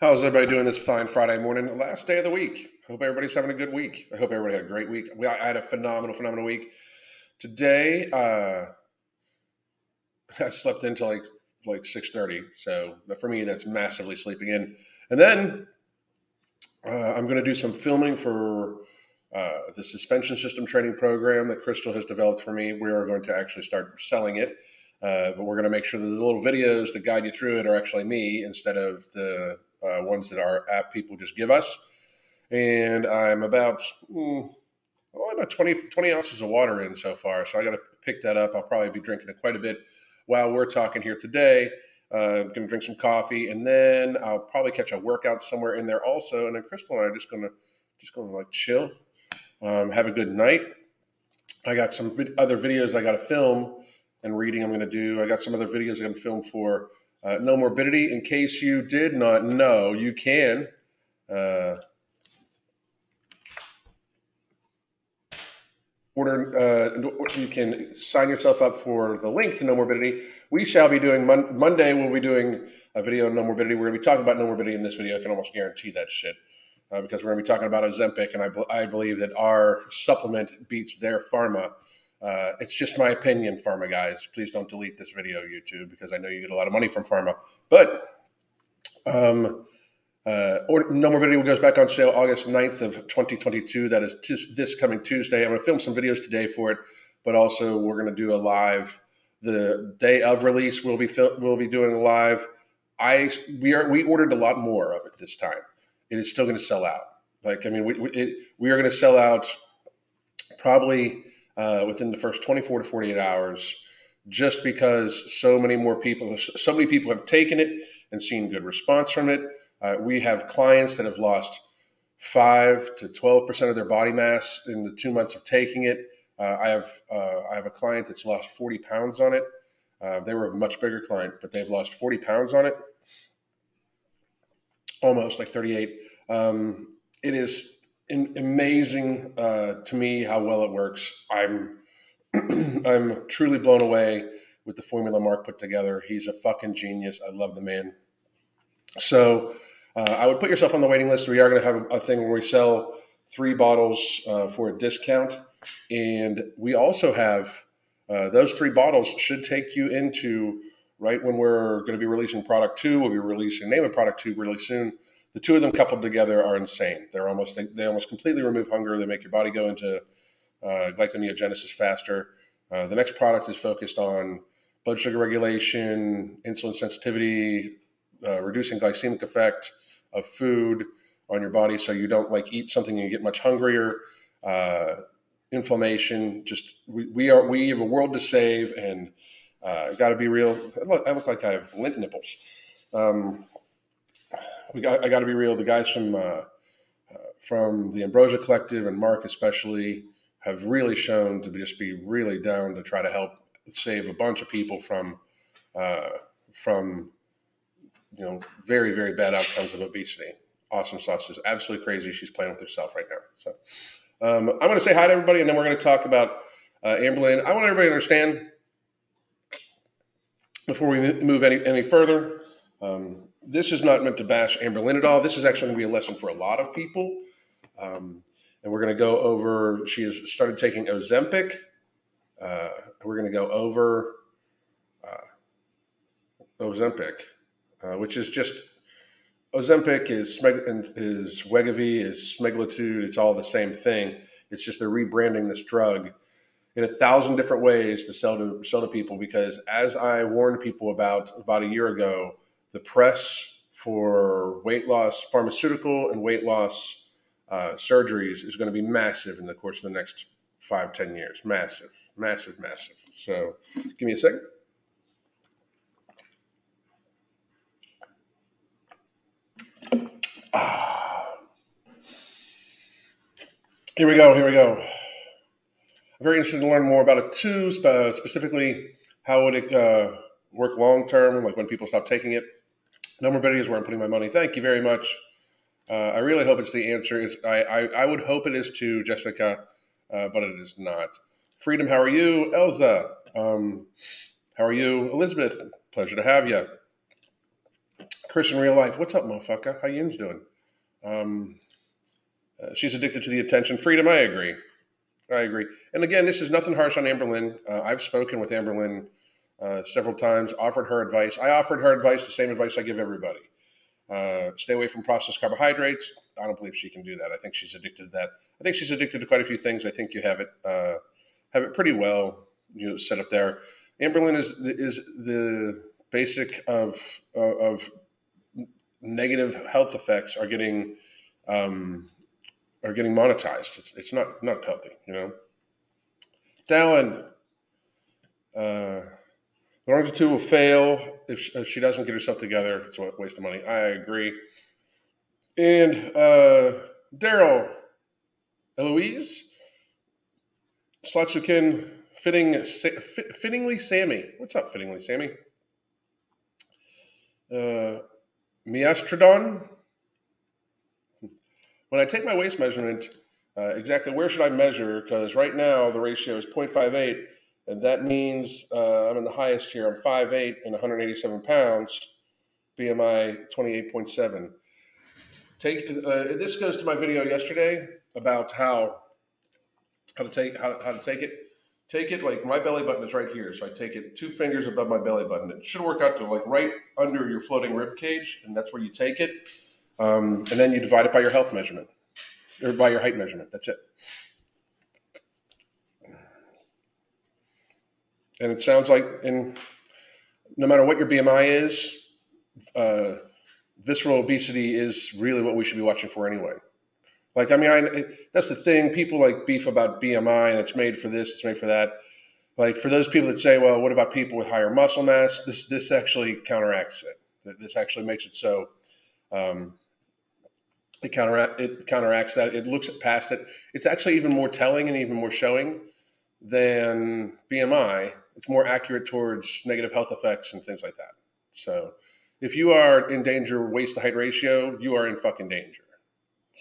How's everybody doing this fine Friday morning, last day of the week? Hope everybody's having a good week. I hope everybody had a great week. We, I had a phenomenal, phenomenal week. Today, uh, I slept until like like six thirty. So for me, that's massively sleeping in. And then uh, I'm going to do some filming for uh, the suspension system training program that Crystal has developed for me. We are going to actually start selling it. Uh, but we're going to make sure that the little videos that guide you through it are actually me instead of the uh, ones that our app people just give us. And I'm about mm, only about 20, 20 ounces of water in so far, so I got to pick that up. I'll probably be drinking it quite a bit while we're talking here today. Uh, I'm going to drink some coffee, and then I'll probably catch a workout somewhere in there also. And then Crystal and I are just going to just going to like chill, um, have a good night. I got some other videos I got to film and reading I'm going to do. I got some other videos I'm going to film for uh, No Morbidity. In case you did not know, you can. Uh, order uh, you can sign yourself up for the link to no morbidity we shall be doing Mon- monday we'll be doing a video on no morbidity we're going to be talking about no morbidity in this video i can almost guarantee that shit uh, because we're going to be talking about ozempic and I, I believe that our supplement beats their pharma uh, it's just my opinion, pharma guys. Please don't delete this video, YouTube, because I know you get a lot of money from pharma. But um, uh, or, no morbidity goes back on sale August 9th of 2022. That is this coming Tuesday. I'm going to film some videos today for it, but also we're going to do a live the day of release. We'll be fil- we'll be doing a live. I we are we ordered a lot more of it this time. It is still going to sell out. Like I mean, we we, it, we are going to sell out probably uh, within the first 24 to 48 hours, just because so many more people, so many people have taken it and seen good response from it. Uh, we have clients that have lost five to 12 percent of their body mass in the two months of taking it. Uh, I have uh, I have a client that's lost 40 pounds on it. Uh, they were a much bigger client, but they've lost 40 pounds on it, almost like 38. Um, it is amazing uh, to me how well it works. I'm I'm truly blown away with the formula Mark put together. He's a fucking genius. I love the man. So uh, I would put yourself on the waiting list. We are going to have a, a thing where we sell three bottles uh, for a discount, and we also have uh, those three bottles should take you into right when we're going to be releasing product two. We'll be releasing name of product two really soon the two of them coupled together are insane. They're almost they almost completely remove hunger. They make your body go into uh, glyconeogenesis faster. Uh, the next product is focused on blood sugar regulation, insulin sensitivity, uh, reducing glycemic effect of food on your body, so you don't like eat something and you get much hungrier. Uh, inflammation, just we, we, are we have a world to save, and uh, got to be real. I look, I look, like I have lint nipples. Um, we got I got to be real. The guys from uh, uh, from the Ambrosia Collective and Mark especially have really shown to just be really down to try to help save a bunch of people from uh, from you know very very bad outcomes of obesity. Awesome sauce is absolutely crazy. She's playing with herself right now. So um, I'm going to say hi to everybody, and then we're going to talk about uh, Amberlynn. I want everybody to understand before we move any any further. Um, this is not meant to bash Amberlynn at all. This is actually going to be a lesson for a lot of people. Um, and we're going to go over, she has started taking Ozempic. Uh, we're going to go over uh, Ozempic, uh, which is just Ozempic is is Wegovy is Semaglutide. It's all the same thing. It's just they're rebranding this drug in a thousand different ways to sell to sell to people. Because as I warned people about about a year ago, the press for weight loss pharmaceutical and weight loss uh, surgeries is going to be massive in the course of the next five, ten years. Massive, massive, massive. So give me a second. Ah. Here we go. Here we go. I'm very interested to learn more about it too, specifically how would it uh, work long term, like when people stop taking it no morbidity is where I'm putting my money. Thank you very much. Uh, I really hope it's the answer. Is I, I, I would hope it is to Jessica, uh, but it is not. Freedom, how are you? Elza, um, how are you? Elizabeth, pleasure to have you. Chris in real life. What's up, motherfucker? How yins doing? Um, uh, she's addicted to the attention. Freedom, I agree. I agree. And again, this is nothing harsh on Amberlynn. Uh, I've spoken with Amberlynn uh, several times, offered her advice. I offered her advice, the same advice I give everybody. Uh, stay away from processed carbohydrates. I don't believe she can do that. I think she's addicted to that. I think she's addicted to quite a few things. I think you have it uh, have it pretty well you know, set up there. Amberlynn is is the basic of of negative health effects are getting um, are getting monetized. It's, it's not not healthy, you know. Dallin, uh, two will fail if she, if she, doesn't get herself together. It's a waste of money. I agree. And uh, Daryl, Eloise, Slatsukin, fitting, fit, fittingly Sammy. What's up, fittingly Sammy? Uh, Miastrodon. When I take my waist measurement, uh, exactly where should I measure? Because right now the ratio is 0.58, and that means uh, I'm in the highest here. I'm 5'8 and 187 pounds, BMI 28.7. Take uh, this goes to my video yesterday about how how to take how, how to take it. Take it like my belly button is right here, so I take it two fingers above my belly button. It should work out to like right under your floating rib cage, and that's where you take it. Um, and then you divide it by your health measurement or by your height measurement. That's it. And it sounds like, in no matter what your BMI is, uh, visceral obesity is really what we should be watching for anyway. Like, I mean, I, that's the thing. People like beef about BMI and it's made for this, it's made for that. Like, for those people that say, well, what about people with higher muscle mass? This this actually counteracts it. This actually makes it so um, it counteract it counteracts that. It looks past it. It's actually even more telling and even more showing than BMI. It's more accurate towards negative health effects and things like that. So if you are in danger waist to height ratio, you are in fucking danger.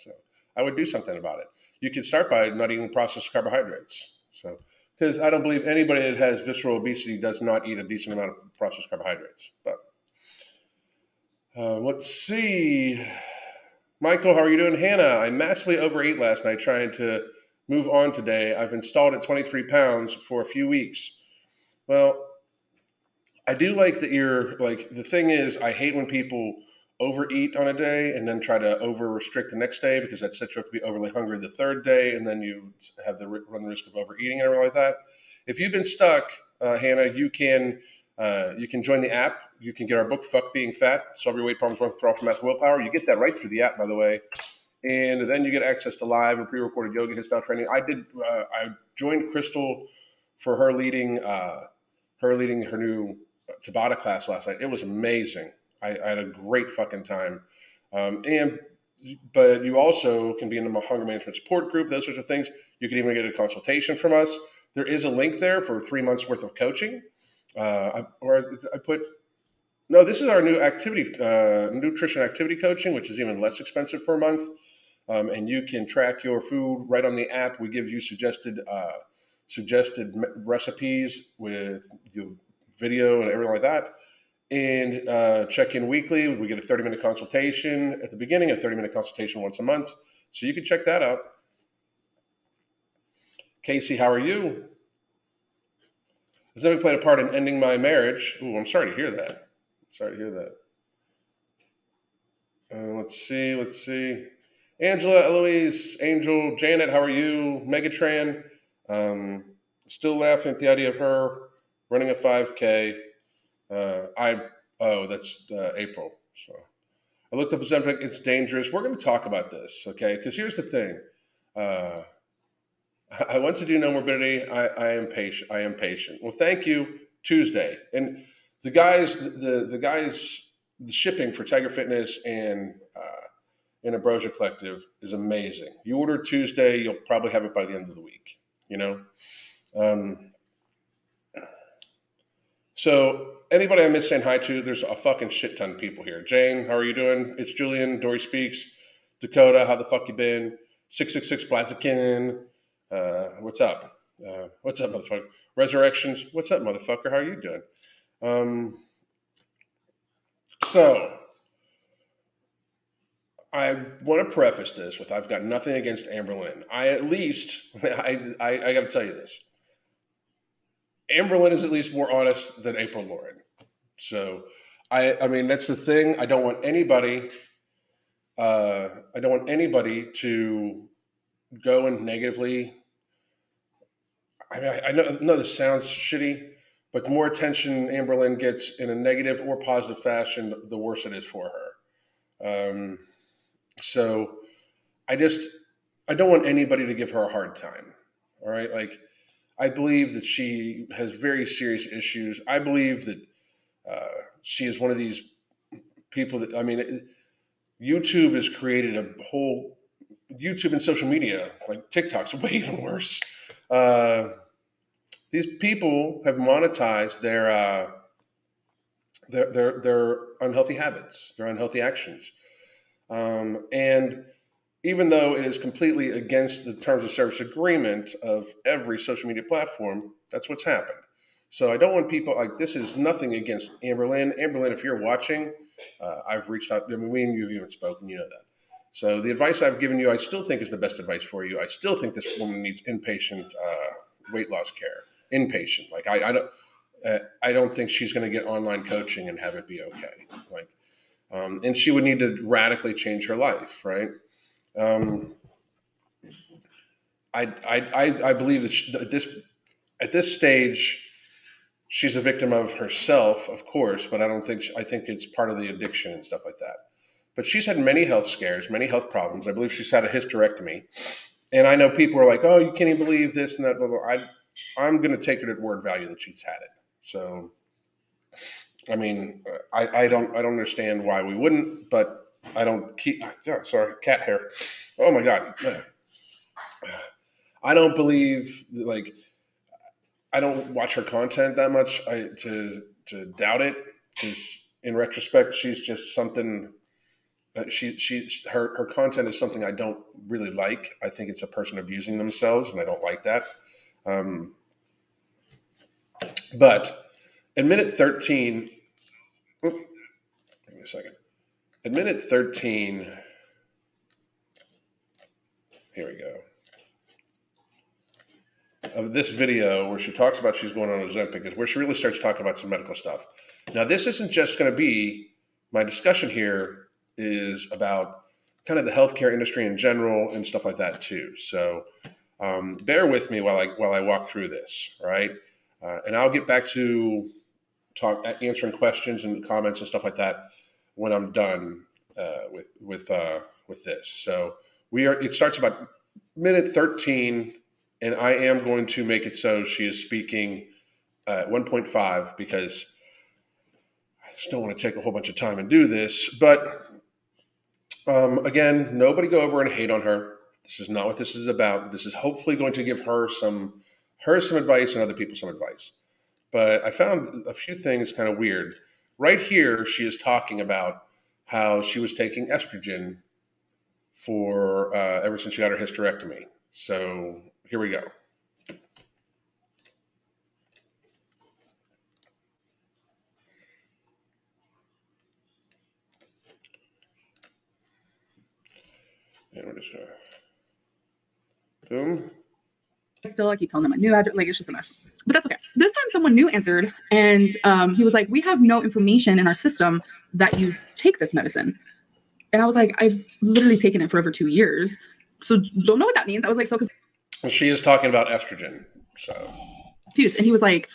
So I would do something about it. You can start by not eating processed carbohydrates. So because I don't believe anybody that has visceral obesity does not eat a decent amount of processed carbohydrates. But uh, let's see. Michael, how are you doing? Hannah, I massively overate last night trying to move on today. I've installed at 23 pounds for a few weeks. Well, I do like that you're like, the thing is, I hate when people overeat on a day and then try to over restrict the next day because that sets you up to be overly hungry the third day and then you have the run the risk of overeating and everything like that. If you've been stuck, uh, Hannah, you can uh, you can join the app. You can get our book, Fuck Being Fat, Solve Your Weight Problems Throw Off Math Willpower. You get that right through the app, by the way. And then you get access to live and pre-recorded yoga style training. I did. Uh, I joined Crystal for her leading uh, her leading her new Tabata class last night. It was amazing. I, I had a great fucking time. Um, and but you also can be in the hunger management support group, those sorts of things. You can even get a consultation from us. There is a link there for three months worth of coaching. Uh, I, or I put no. This is our new activity, uh, nutrition activity coaching, which is even less expensive per month. Um, and you can track your food right on the app. We give you suggested uh, suggested recipes with your video and everything like that. And uh, check in weekly. We get a 30 minute consultation at the beginning, a 30 minute consultation once a month. So you can check that out. Casey, how are you? Has never played a part in ending my marriage. Ooh, I'm sorry to hear that. Sorry to hear that. Uh, let's see. Let's see. Angela, Eloise, Angel, Janet, how are you? Megatran. Um, still laughing at the idea of her running a 5K. Uh, I oh, that's uh, April. So I looked up Ozempic. It's dangerous. We're going to talk about this, okay? Because here's the thing. Uh, I want to do no morbidity. I, I am patient. I am patient. Well, thank you. Tuesday and the guys, the the guys, the shipping for Tiger Fitness and uh, and Ambrosia Collective is amazing. You order Tuesday, you'll probably have it by the end of the week. You know. Um, so anybody I miss saying hi to, there's a fucking shit ton of people here. Jane, how are you doing? It's Julian. Dory speaks. Dakota, how the fuck you been? Six six six Blaziken. Uh, what's up? Uh, what's up, motherfucker? Resurrections. What's up, motherfucker? How are you doing? Um, so, I want to preface this with I've got nothing against Amberlynn. I at least I I, I got to tell you this. Amberlynn is at least more honest than April Lauren. So I I mean that's the thing. I don't want anybody uh, I don't want anybody to go and negatively. I mean, I, I know, I know this sounds shitty, but the more attention Amberlynn gets in a negative or positive fashion, the worse it is for her. Um, so I just I don't want anybody to give her a hard time. All right, like I believe that she has very serious issues. I believe that uh, she is one of these people that I mean, YouTube has created a whole YouTube and social media like TikTok's way even worse. Uh, these people have monetized their, uh, their their their unhealthy habits, their unhealthy actions. Um, and even though it is completely against the terms of service agreement of every social media platform, that's what's happened. So I don't want people like this is nothing against Amberlynn. Amberlynn, if you're watching, uh, I've reached out. I mean, we and you have even spoken. You know that. So the advice I've given you, I still think is the best advice for you. I still think this woman needs inpatient uh, weight loss care. Inpatient. Like I, I don't. Uh, I don't think she's going to get online coaching and have it be okay. Like um, and she would need to radically change her life, right? Um, I, I, I, believe that she, at this at this stage, she's a victim of herself, of course, but I don't think she, I think it's part of the addiction and stuff like that. But she's had many health scares, many health problems. I believe she's had a hysterectomy, and I know people are like, "Oh, you can't even believe this and that." Blah, blah. I, I'm going to take it at word value that she's had it. So I mean, I, I don't I don't understand why we wouldn't, but I don't keep. Oh, sorry, cat hair. Oh my god. I don't believe like I don't watch her content that much I, to to doubt it because in retrospect she's just something that she she her her content is something I don't really like. I think it's a person abusing themselves and I don't like that. Um, but at minute 13 Oop, give me a second. At minute 13, here we go. Of this video where she talks about she's going on a Ozempic is where she really starts talking about some medical stuff. Now, this isn't just going to be my discussion here is about kind of the healthcare industry in general and stuff like that too. So um, bear with me while I while I walk through this, right? Uh, and I'll get back to talk answering questions and comments and stuff like that when I'm done uh, with with uh, with this. So we are. It starts about minute 13, and I am going to make it so she is speaking at 1.5 because I just don't want to take a whole bunch of time and do this. But um, again, nobody go over and hate on her. This is not what this is about. This is hopefully going to give her some her some advice and other people some advice but I found a few things kind of weird. Right here, she is talking about how she was taking estrogen for uh, ever since she got her hysterectomy. So here we go. And we're boom. Still, I keep telling them a new address. Like it's just a mess but that's okay. Someone new answered, and um, he was like, "We have no information in our system that you take this medicine." And I was like, "I've literally taken it for over two years, so don't know what that means." I was like, "So." Well, she is talking about estrogen, so. Confused, and he was like,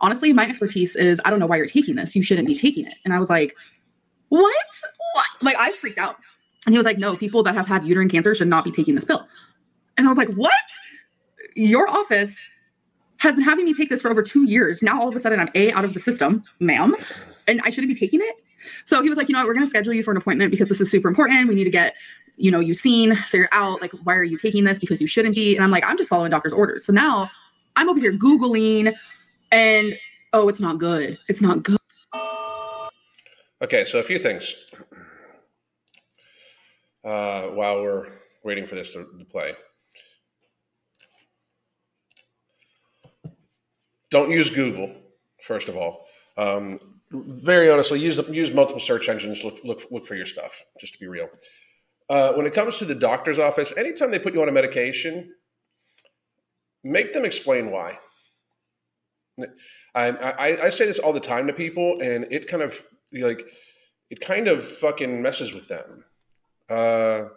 "Honestly, my expertise is I don't know why you're taking this. You shouldn't be taking it." And I was like, "What? What?" Like I freaked out, and he was like, "No, people that have had uterine cancer should not be taking this pill." And I was like, "What?" Your office has been having me take this for over two years. Now all of a sudden I'm A out of the system, ma'am, and I shouldn't be taking it. So he was like, you know what, we're gonna schedule you for an appointment because this is super important. We need to get, you know, you seen, figure out like why are you taking this because you shouldn't be. And I'm like, I'm just following doctor's orders. So now I'm over here Googling and oh, it's not good. It's not good. Okay, so a few things. Uh, while we're waiting for this to, to play. Don't use Google, first of all. Um, very honestly, use use multiple search engines. Look look look for your stuff. Just to be real. Uh, when it comes to the doctor's office, anytime they put you on a medication, make them explain why. I, I, I say this all the time to people, and it kind of like it kind of fucking messes with them. Uh,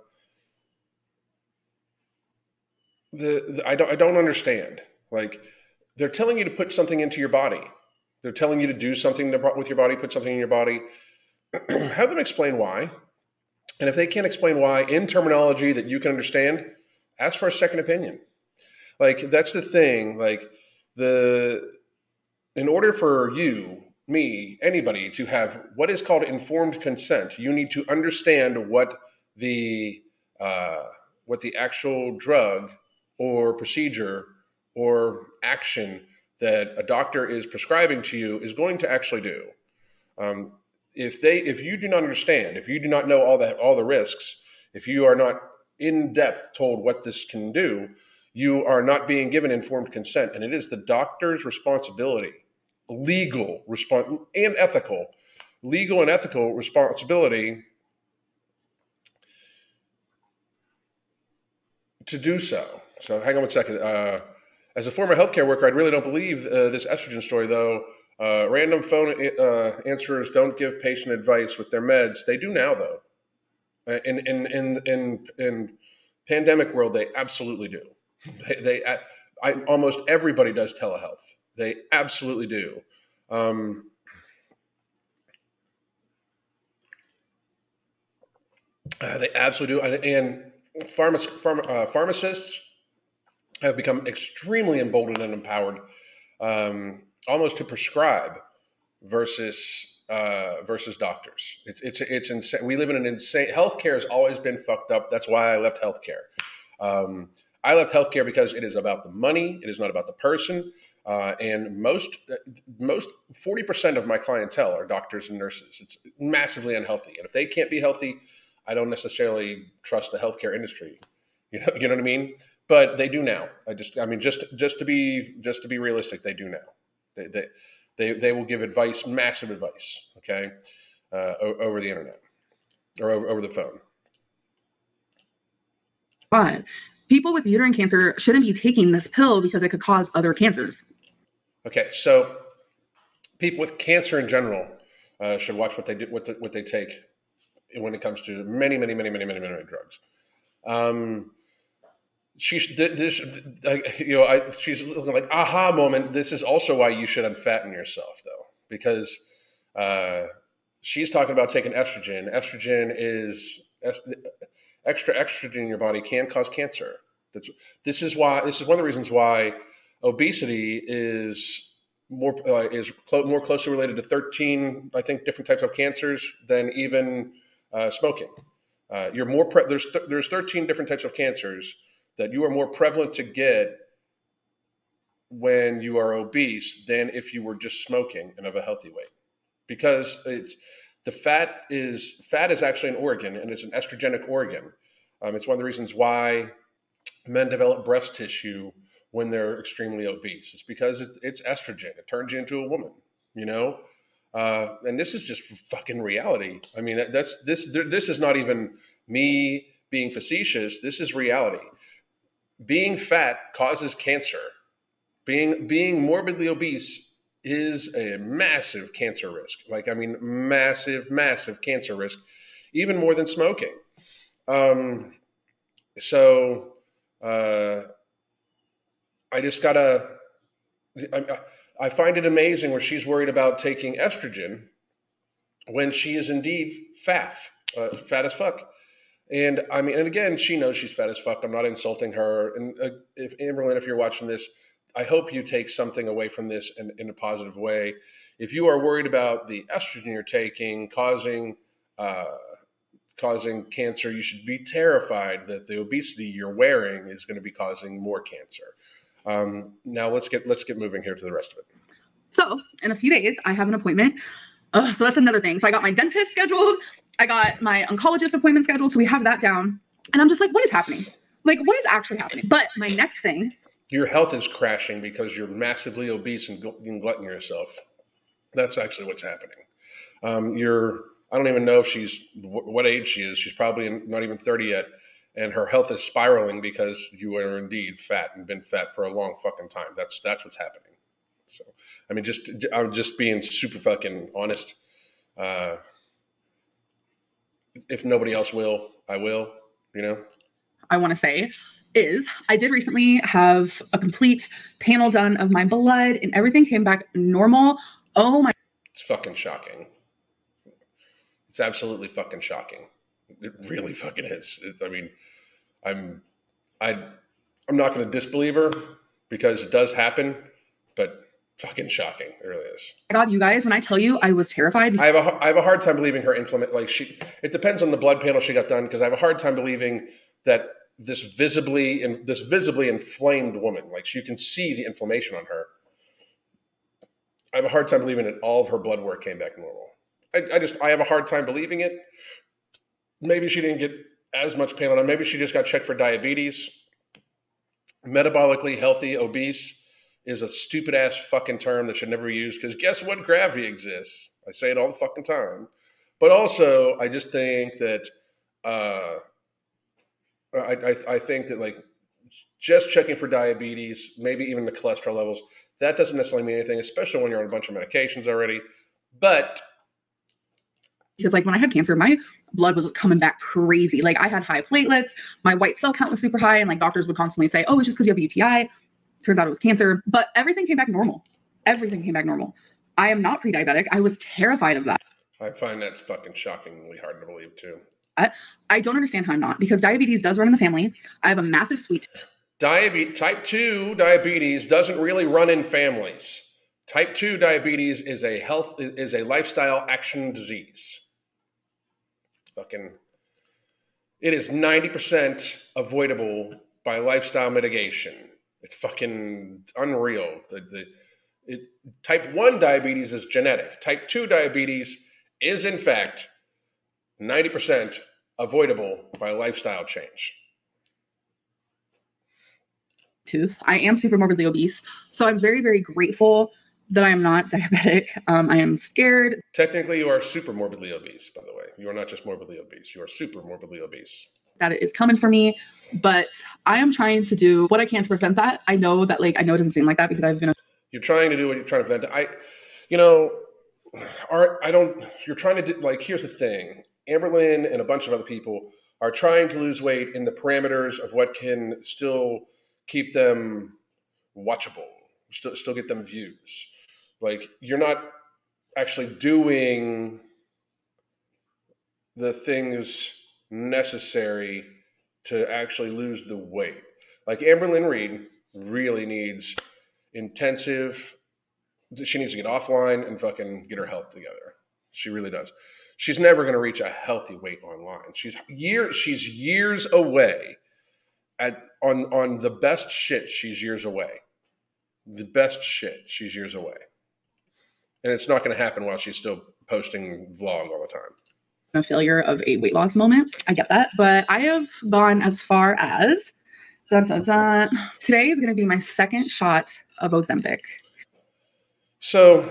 the, the I don't I don't understand. Like they're telling you to put something into your body. They're telling you to do something to, with your body, put something in your body. Have them explain why. And if they can't explain why in terminology that you can understand, ask for a second opinion. Like that's the thing. Like the in order for you, me, anybody to have what is called informed consent, you need to understand what the uh, what the actual drug or procedure or action that a doctor is prescribing to you is going to actually do. Um, if they, if you do not understand, if you do not know all the all the risks, if you are not in depth told what this can do, you are not being given informed consent, and it is the doctor's responsibility, legal response and ethical, legal and ethical responsibility to do so. So hang on one second. Uh, as a former healthcare worker, I really don't believe uh, this estrogen story, though. Uh, random phone uh, answers don't give patient advice with their meds. They do now, though. Uh, in in in in, in pandemic world, they absolutely do. They, they I, almost everybody does telehealth. They absolutely do. Um, uh, they absolutely do. And, and pharma, pharma, uh, pharmacists have become extremely emboldened and empowered um, almost to prescribe versus uh, versus doctors. It's it's it's insane. We live in an insane. Healthcare has always been fucked up. That's why I left healthcare. Um, I left healthcare because it is about the money. It is not about the person. Uh, and most most forty percent of my clientele are doctors and nurses. It's massively unhealthy. And if they can't be healthy, I don't necessarily trust the healthcare industry. You know, you know what I mean? But they do now. I just, I mean, just just to be just to be realistic, they do now. They they they, they will give advice, massive advice, okay, uh, over the internet or over, over the phone. But people with uterine cancer shouldn't be taking this pill because it could cause other cancers. Okay, so people with cancer in general uh, should watch what they do, what, the, what they take when it comes to many, many, many, many, many, many drugs. Um, she's this you know I, she's looking like aha moment this is also why you should unfatten yourself though because uh, she's talking about taking estrogen. Estrogen is extra estrogen in your body can cause cancer. That's this is why this is one of the reasons why obesity is more uh, is clo- more closely related to 13 i think different types of cancers than even uh, smoking. Uh, you're more pre- there's th- there's 13 different types of cancers that you are more prevalent to get when you are obese than if you were just smoking and of a healthy weight. Because it's the fat is fat is actually an organ and it's an estrogenic organ. Um, it's one of the reasons why men develop breast tissue when they're extremely obese. It's because it's, it's estrogen. It turns you into a woman you know? Uh, and this is just fucking reality. I mean that's this this is not even me being facetious. This is reality being fat causes cancer. Being being morbidly obese is a massive cancer risk. Like I mean, massive, massive cancer risk, even more than smoking. Um, so uh, I just gotta. I, I find it amazing where she's worried about taking estrogen when she is indeed fat, uh, fat as fuck. And I mean, and again, she knows she's fat as fuck. I'm not insulting her. And uh, if Amberlynn, if you're watching this, I hope you take something away from this in, in a positive way. If you are worried about the estrogen you're taking causing uh, causing cancer, you should be terrified that the obesity you're wearing is going to be causing more cancer. Um, now let's get let's get moving here to the rest of it. So in a few days, I have an appointment. Uh, so that's another thing. So I got my dentist scheduled. I got my oncologist appointment scheduled, so we have that down. And I'm just like, what is happening? Like, what is actually happening? But my next thing. Your health is crashing because you're massively obese and, gl- and glutton yourself. That's actually what's happening. Um, you're I don't even know if she's what age she is. She's probably not even 30 yet, and her health is spiraling because you are indeed fat and been fat for a long fucking time. That's that's what's happening. So, I mean, just I'm just being super fucking honest. Uh, if nobody else will, I will. You know. I want to say is I did recently have a complete panel done of my blood, and everything came back normal. Oh my! It's fucking shocking. It's absolutely fucking shocking. It really fucking is. It, I mean, I'm, I, I'm not going to disbelieve her because it does happen, but fucking shocking. It really is. Oh God, you guys, when I tell you, I was terrified. I have a, I have a hard time believing her inflammation. Like she, it depends on the blood panel she got done because I have a hard time believing that this visibly and this visibly inflamed woman, like you can see the inflammation on her. I have a hard time believing that all of her blood work came back normal. I, I just I have a hard time believing it. Maybe she didn't get as much pain on. Maybe she just got checked for diabetes. Metabolically healthy, obese is a stupid ass fucking term that should never be used because guess what? Gravity exists. I say it all the fucking time. But also, I just think that uh, I, I, I think that like just checking for diabetes, maybe even the cholesterol levels, that doesn't necessarily mean anything, especially when you're on a bunch of medications already. But because like when I had cancer, my blood was coming back crazy. Like I had high platelets, my white cell count was super high, and like doctors would constantly say, "Oh, it's just because you have UTI." Turns out it was cancer, but everything came back normal. Everything came back normal. I am not pre-diabetic. I was terrified of that. I find that fucking shockingly hard to believe too. I, I don't understand how I'm not because diabetes does run in the family. I have a massive sweet. Diabetes, type 2 diabetes doesn't really run in families. Type 2 diabetes is a health is a lifestyle action disease. Fucking it is 90% avoidable by lifestyle mitigation. It's fucking unreal. The, the it, type 1 diabetes is genetic. Type 2 diabetes is in fact 90% avoidable by lifestyle change. Tooth. I am super morbidly obese. So I'm very, very grateful that I am not diabetic. Um, I am scared. Technically, you are super morbidly obese, by the way. You are not just morbidly obese, you are super morbidly obese. That it is coming for me, but I am trying to do what I can to prevent that. I know that, like, I know it doesn't seem like that because I've been. A- you're trying to do what you're trying to prevent. I, you know, Art, I don't. You're trying to do, like. Here's the thing. Amberlynn and a bunch of other people are trying to lose weight in the parameters of what can still keep them watchable, still still get them views. Like you're not actually doing the things necessary to actually lose the weight. Like Amberlynn Reid really needs intensive. She needs to get offline and fucking get her health together. She really does she's never going to reach a healthy weight online. She's years she's years away at on on the best shit she's years away. The best shit she's years away. And it's not going to happen while she's still posting vlog all the time. A failure of a weight loss moment. I get that, but I have gone as far as dun, dun, dun. today is going to be my second shot of Ozempic. So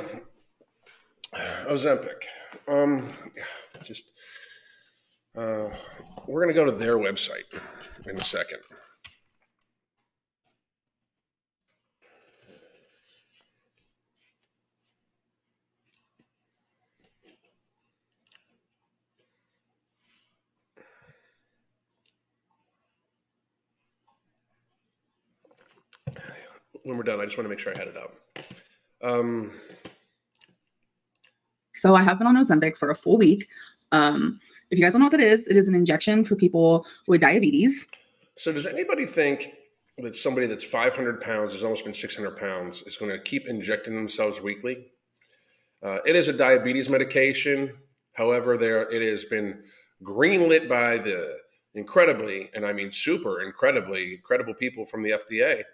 Ozempic um, just uh, we're going to go to their website in a second. When we're done, I just want to make sure I had it up. Um, so I have been on Ozempic for a full week. Um, if you guys don't know what that is, it is an injection for people with diabetes. So does anybody think that somebody that's 500 pounds has almost been 600 pounds is going to keep injecting themselves weekly? Uh, it is a diabetes medication. However, there it has been greenlit by the incredibly, and I mean super incredibly credible people from the FDA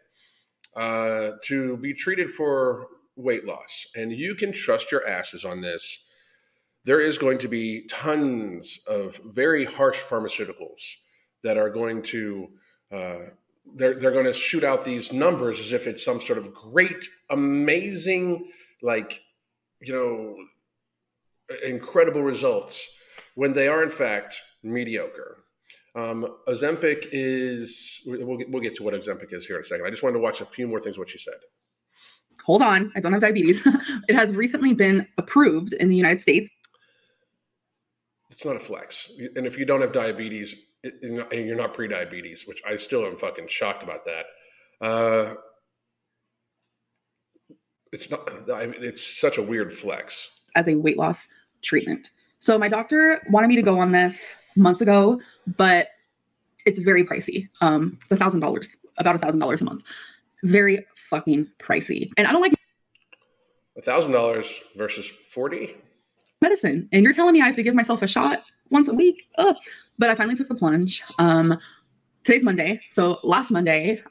uh, to be treated for weight loss. And you can trust your asses on this. There is going to be tons of very harsh pharmaceuticals that are going to uh, they're they're going to shoot out these numbers as if it's some sort of great, amazing, like you know, incredible results when they are in fact mediocre. Um, Ozempic is, we'll get, we'll get to what Ozempic is here in a second. I just wanted to watch a few more things what you said. Hold on, I don't have diabetes. it has recently been approved in the United States. It's not a flex. And if you don't have diabetes and you're not pre-diabetes, which I still am fucking shocked about that. Uh, it's not, I mean, it's such a weird flex. As a weight loss treatment. So my doctor wanted me to go on this months ago, but it's very pricey. Um, a thousand dollars, about a thousand dollars a month. Very fucking pricey. And I don't like a thousand dollars versus 40 medicine. And you're telling me I have to give myself a shot once a week? Ugh. But I finally took the plunge. Um, today's Monday. So last Monday,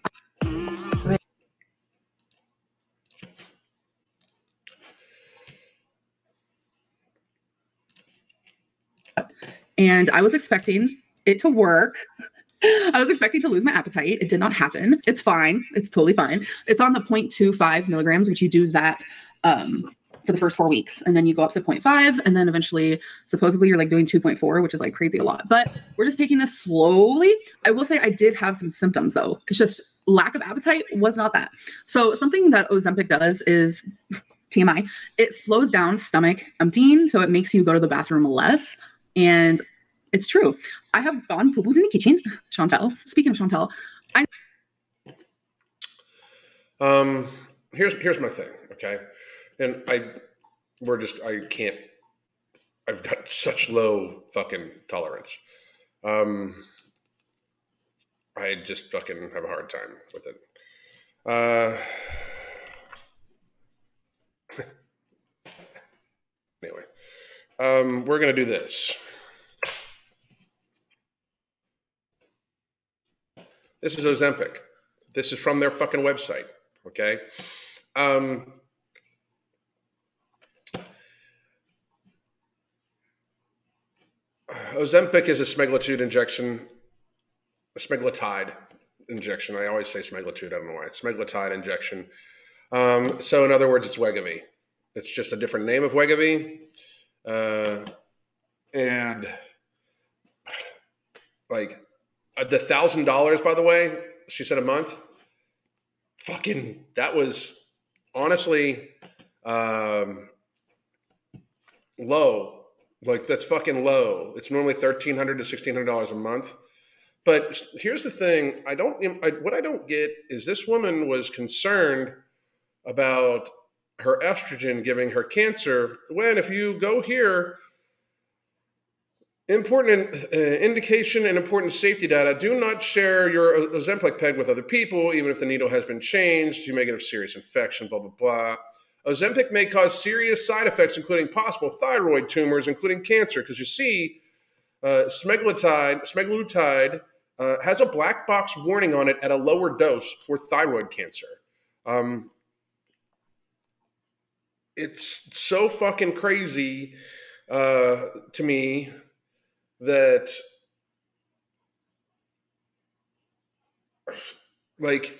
and I was expecting it to work. I was expecting to lose my appetite. It did not happen. It's fine. It's totally fine. It's on the 0.25 milligrams, which you do that um, for the first four weeks. And then you go up to 0.5. And then eventually, supposedly, you're like doing 2.4, which is like crazy a lot. But we're just taking this slowly. I will say I did have some symptoms though. It's just lack of appetite was not that. So, something that Ozempic does is TMI, it slows down stomach emptying. So, it makes you go to the bathroom less. And it's true. I have gone poo poos in the kitchen. Chantel, speaking of Chantel, I. Um, here's here's my thing, okay, and I, we're just I can't. I've got such low fucking tolerance. Um, I just fucking have a hard time with it. Uh, anyway, um, we're gonna do this. This is Ozempic. This is from their fucking website. Okay. Um, Ozempic is a semaglutide injection, a injection. I always say semaglutide. I don't know why. Semaglutide injection. Um, so, in other words, it's Wegovy. It's just a different name of Wegovy. Uh, and like the thousand dollars, by the way, she said a month. Fucking, that was honestly um, low. Like that's fucking low. It's normally thirteen hundred to sixteen hundred dollars a month. But here's the thing: I don't. I, what I don't get is this woman was concerned about her estrogen giving her cancer. When if you go here, Important uh, indication and important safety data. Do not share your Ozempic peg with other people, even if the needle has been changed. You may get a serious infection, blah, blah, blah. Ozempic may cause serious side effects, including possible thyroid tumors, including cancer. Because you see, uh, semaglutide, semaglutide uh, has a black box warning on it at a lower dose for thyroid cancer. Um, it's so fucking crazy uh, to me that like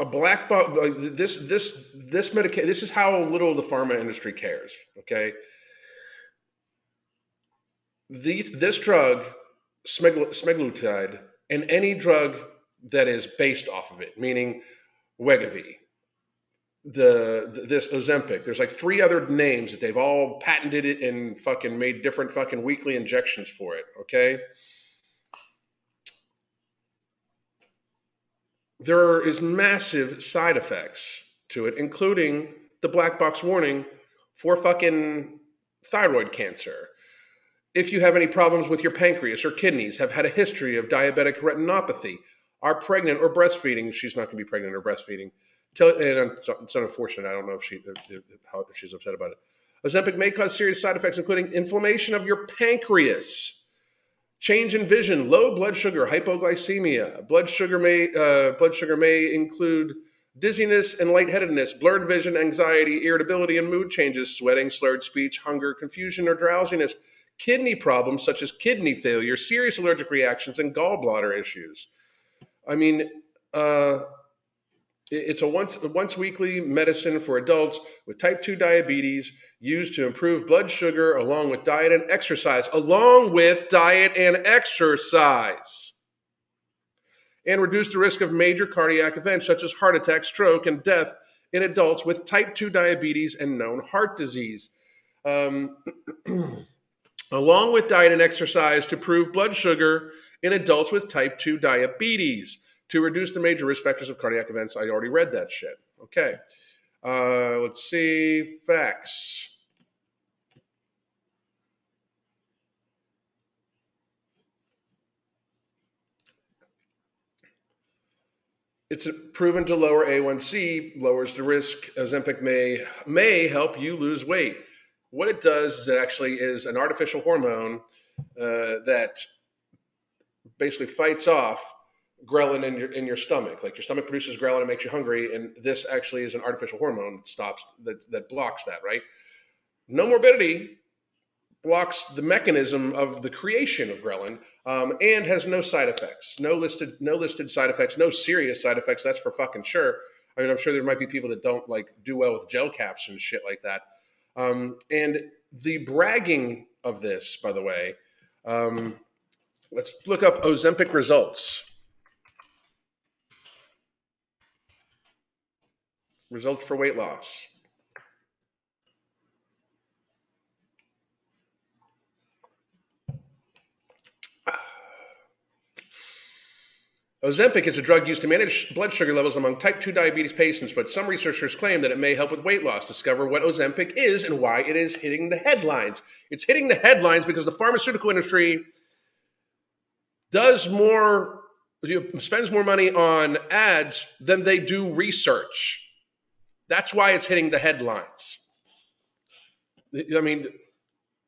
a black box like this this this medication this is how little the pharma industry cares okay? These this drug semaglutide and any drug that is based off of it meaning Wegovy the, this Ozempic. There's like three other names that they've all patented it and fucking made different fucking weekly injections for it. Okay. There is massive side effects to it, including the black box warning for fucking thyroid cancer. If you have any problems with your pancreas or kidneys, have had a history of diabetic retinopathy, are pregnant or breastfeeding, she's not going to be pregnant or breastfeeding Tell, and it's unfortunate. I don't know if she if, how, if she's upset about it. Ozempic may cause serious side effects, including inflammation of your pancreas, change in vision, low blood sugar, hypoglycemia. Blood sugar may uh, blood sugar may include dizziness and lightheadedness, blurred vision, anxiety, irritability, and mood changes, sweating, slurred speech, hunger, confusion, or drowsiness. Kidney problems such as kidney failure, serious allergic reactions, and gallbladder issues. I mean, uh, It's a once once weekly medicine for adults with type 2 diabetes used to improve blood sugar along with diet and exercise, along with diet and exercise. And reduce the risk of major cardiac events such as heart attack, stroke, and death in adults with type 2 diabetes and known heart disease. Um, along with diet and exercise to improve blood sugar in adults with type 2 diabetes to reduce the major risk factors of cardiac events. I already read that shit. Okay. Uh, let's see. Facts. It's proven to lower A1C, lowers the risk. Ozempic may may help you lose weight. What it does is it actually is an artificial hormone uh, that basically fights off ghrelin in your in your stomach. Like your stomach produces ghrelin, and makes you hungry, and this actually is an artificial hormone that stops that that blocks that. Right? No morbidity blocks the mechanism of the creation of ghrelin um, and has no side effects. No listed no listed side effects. No serious side effects. That's for fucking sure. I mean, I'm sure there might be people that don't like do well with gel caps and shit like that. Um, and the bragging of this, by the way, um, let's look up Ozempic results. Results for weight loss. Ozempic is a drug used to manage blood sugar levels among type 2 diabetes patients, but some researchers claim that it may help with weight loss. Discover what Ozempic is and why it is hitting the headlines. It's hitting the headlines because the pharmaceutical industry does more, spends more money on ads than they do research. That's why it's hitting the headlines. I mean,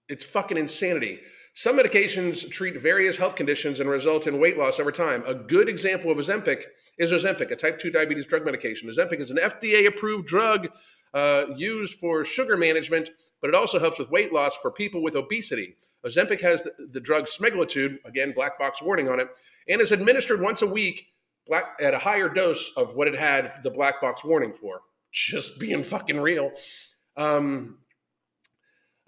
it's fucking insanity. Some medications treat various health conditions and result in weight loss over time. A good example of Ozempic is Ozempic, a type 2 diabetes drug medication. Ozempic is an FDA approved drug uh, used for sugar management, but it also helps with weight loss for people with obesity. Ozempic has the, the drug semaglutide, again, black box warning on it, and is administered once a week black, at a higher dose of what it had the black box warning for just being fucking real. Um,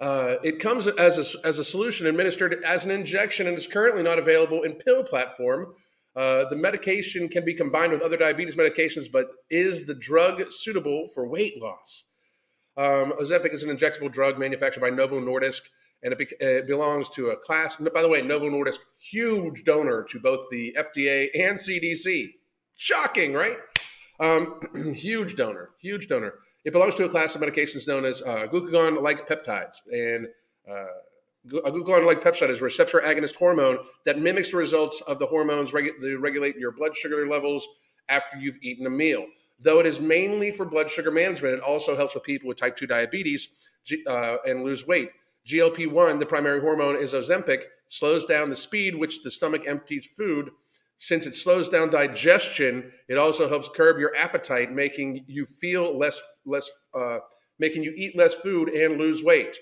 uh, it comes as a, as a solution administered as an injection and is currently not available in pill platform. Uh, the medication can be combined with other diabetes medications, but is the drug suitable for weight loss? Um, Ozempic is an injectable drug manufactured by Novo Nordisk, and it, be, it, belongs to a class. By the way, Novo Nordisk, huge donor to both the FDA and CDC. Shocking, right? Um, huge donor, huge donor. It belongs to a class of medications known as uh, glucagon-like peptides, and uh, a glucagon-like peptide is a receptor agonist hormone that mimics the results of the hormones regu- that regulate your blood sugar levels after you've eaten a meal. Though it is mainly for blood sugar management, it also helps with people with type 2 diabetes uh, and lose weight. GLP 1, the primary hormone, is Ozempic, slows down the speed which the stomach empties food since it slows down digestion, it also helps curb your appetite, making you feel less less uh, making you eat less food and lose weight.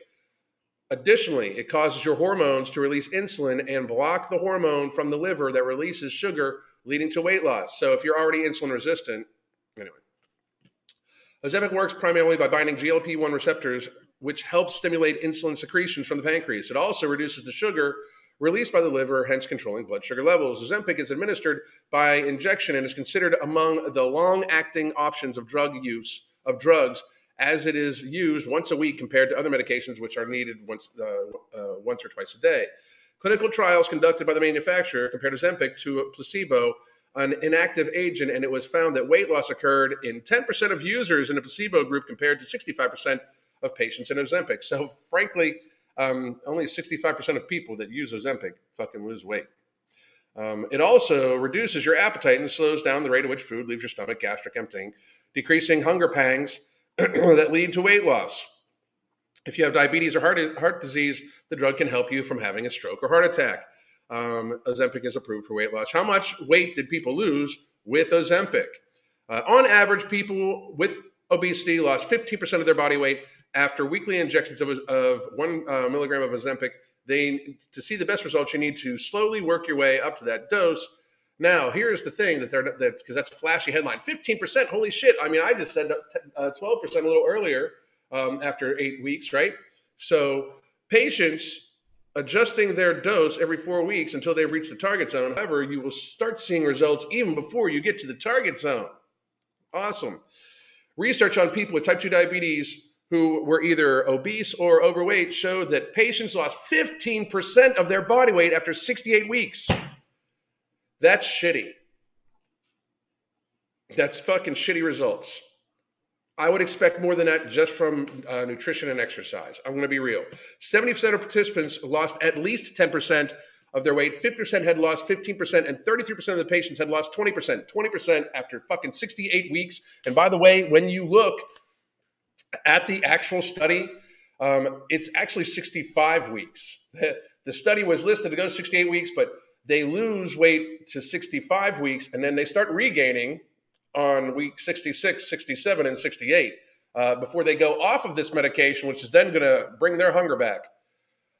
Additionally, it causes your hormones to release insulin and block the hormone from the liver that releases sugar, leading to weight loss. So if you're already insulin resistant, anyway. Ozempic works primarily by binding GLP-1 receptors, which helps stimulate insulin secretions from the pancreas. It also reduces the sugar released by the liver, hence controlling blood sugar levels. Ozempic is administered by injection and is considered among the long-acting options of drug use of drugs as it is used once a week compared to other medications which are needed once uh, uh, once or twice a day. Clinical trials conducted by the manufacturer compared Ozempic to a placebo, an inactive agent, and it was found that weight loss occurred in 10% of users in a placebo group compared to 65% of patients in Ozempic. So, frankly, um, only 65% of people that use Ozempic fucking lose weight. Um, it also reduces your appetite and slows down the rate at which food leaves your stomach, gastric emptying, decreasing hunger pangs that lead to weight loss. If you have diabetes or heart, heart disease, the drug can help you from having a stroke or heart attack. Um, Ozempic is approved for weight loss. How much weight did people lose with Ozempic? Uh, on average, people with obesity lost 15% of their body weight after weekly injections of, of one uh, milligram of Ozempic, they to see the best results, you need to slowly work your way up to that dose. Now, here's the thing that they're that because that's a flashy headline 15%. Holy shit. I mean, I just said uh, 12% a little earlier um, after eight weeks, right? So, patients adjusting their dose every four weeks until they've reached the target zone. However, you will start seeing results even before you get to the target zone. Awesome. Research on people with type 2 diabetes who were either obese or overweight showed that patients lost 15% of their body weight after 68 weeks. That's shitty. That's fucking shitty results. I would expect more than that just from uh, nutrition and exercise. I'm going to be real. 70% of participants lost at least 10% of their weight, 50% had lost 15%, and 33% of the patients had lost 20%. 20% after fucking 68 weeks. And by the way, when you look at the actual study, um, it's actually 65 weeks. The study was listed to go to 68 weeks, but they lose weight to 65 weeks and then they start regaining on week 66, 67, and 68 uh, before they go off of this medication, which is then going to bring their hunger back.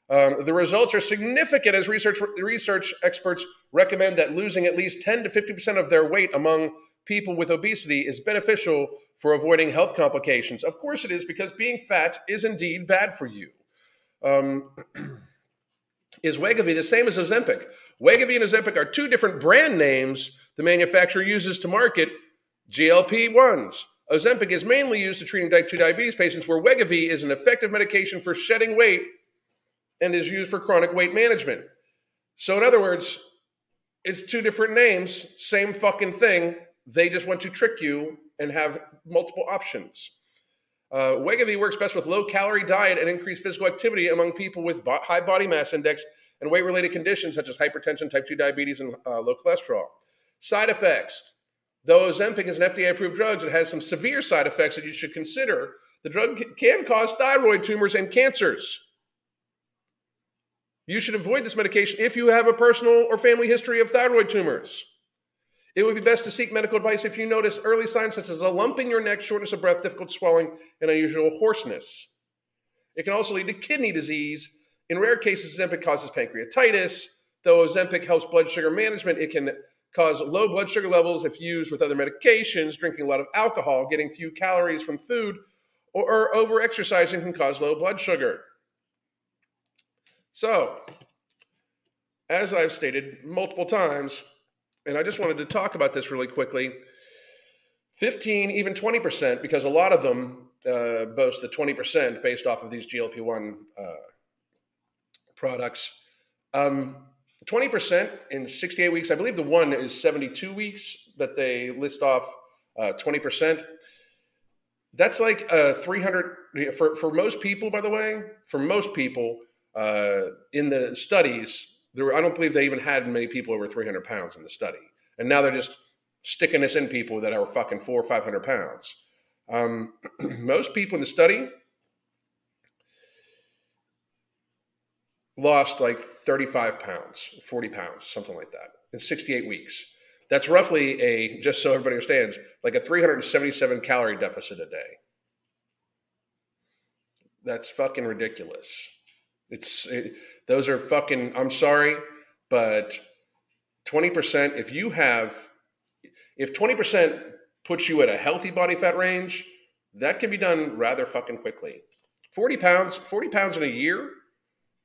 Um, the results are significant as research research experts recommend that losing at least 10 to 50% of their weight among people with obesity is beneficial for avoiding health complications. Of course, it is because being fat is indeed bad for you. Um, is Wegovy the same as Ozempic? Wegovy and Ozempic are two different brand names the manufacturer uses to market GLP 1s. Ozempic is mainly used to treating type 2 diabetes patients, where Wegovy is an effective medication for shedding weight and is used for chronic weight management. So, in other words, it's two different names, same fucking thing. They just want to trick you and have multiple options. Uh, Wegovy works best with low calorie diet and increased physical activity among people with bo- high body mass index and weight related conditions such as hypertension, type 2 diabetes, and uh, low cholesterol. Side effects. Though Ozempic is an FDA approved drug, it has some severe side effects that you should consider. The drug can cause thyroid tumors and cancers. You should avoid this medication if you have a personal or family history of thyroid tumors. It would be best to seek medical advice if you notice early signs such as a lump in your neck, shortness of breath, difficult swelling, and unusual hoarseness. It can also lead to kidney disease. In rare cases, Ozempic causes pancreatitis. Though Ozempic helps blood sugar management, it can cause low blood sugar levels if used with other medications, drinking a lot of alcohol, getting few calories from food, or, or over exercising can cause low blood sugar. So, as I've stated multiple times, and I just wanted to talk about this really quickly 15, even 20%, because a lot of them uh, boast the 20% based off of these GLP 1 uh, products. Um, 20% in 68 weeks. I believe the one is 72 weeks that they list off uh, 20%. That's like a 300 for, for most people, by the way, for most people, uh, in the studies, there were, I don't believe they even had many people over 300 pounds in the study. And now they're just sticking this in people that are fucking four or 500 pounds. Um, most people in the study lost like 35 pounds, 40 pounds, something like that in 68 weeks. That's roughly a, just so everybody understands, like a 377 calorie deficit a day. That's fucking ridiculous. It's it, those are fucking. I'm sorry, but twenty percent. If you have, if twenty percent puts you at a healthy body fat range, that can be done rather fucking quickly. Forty pounds, forty pounds in a year.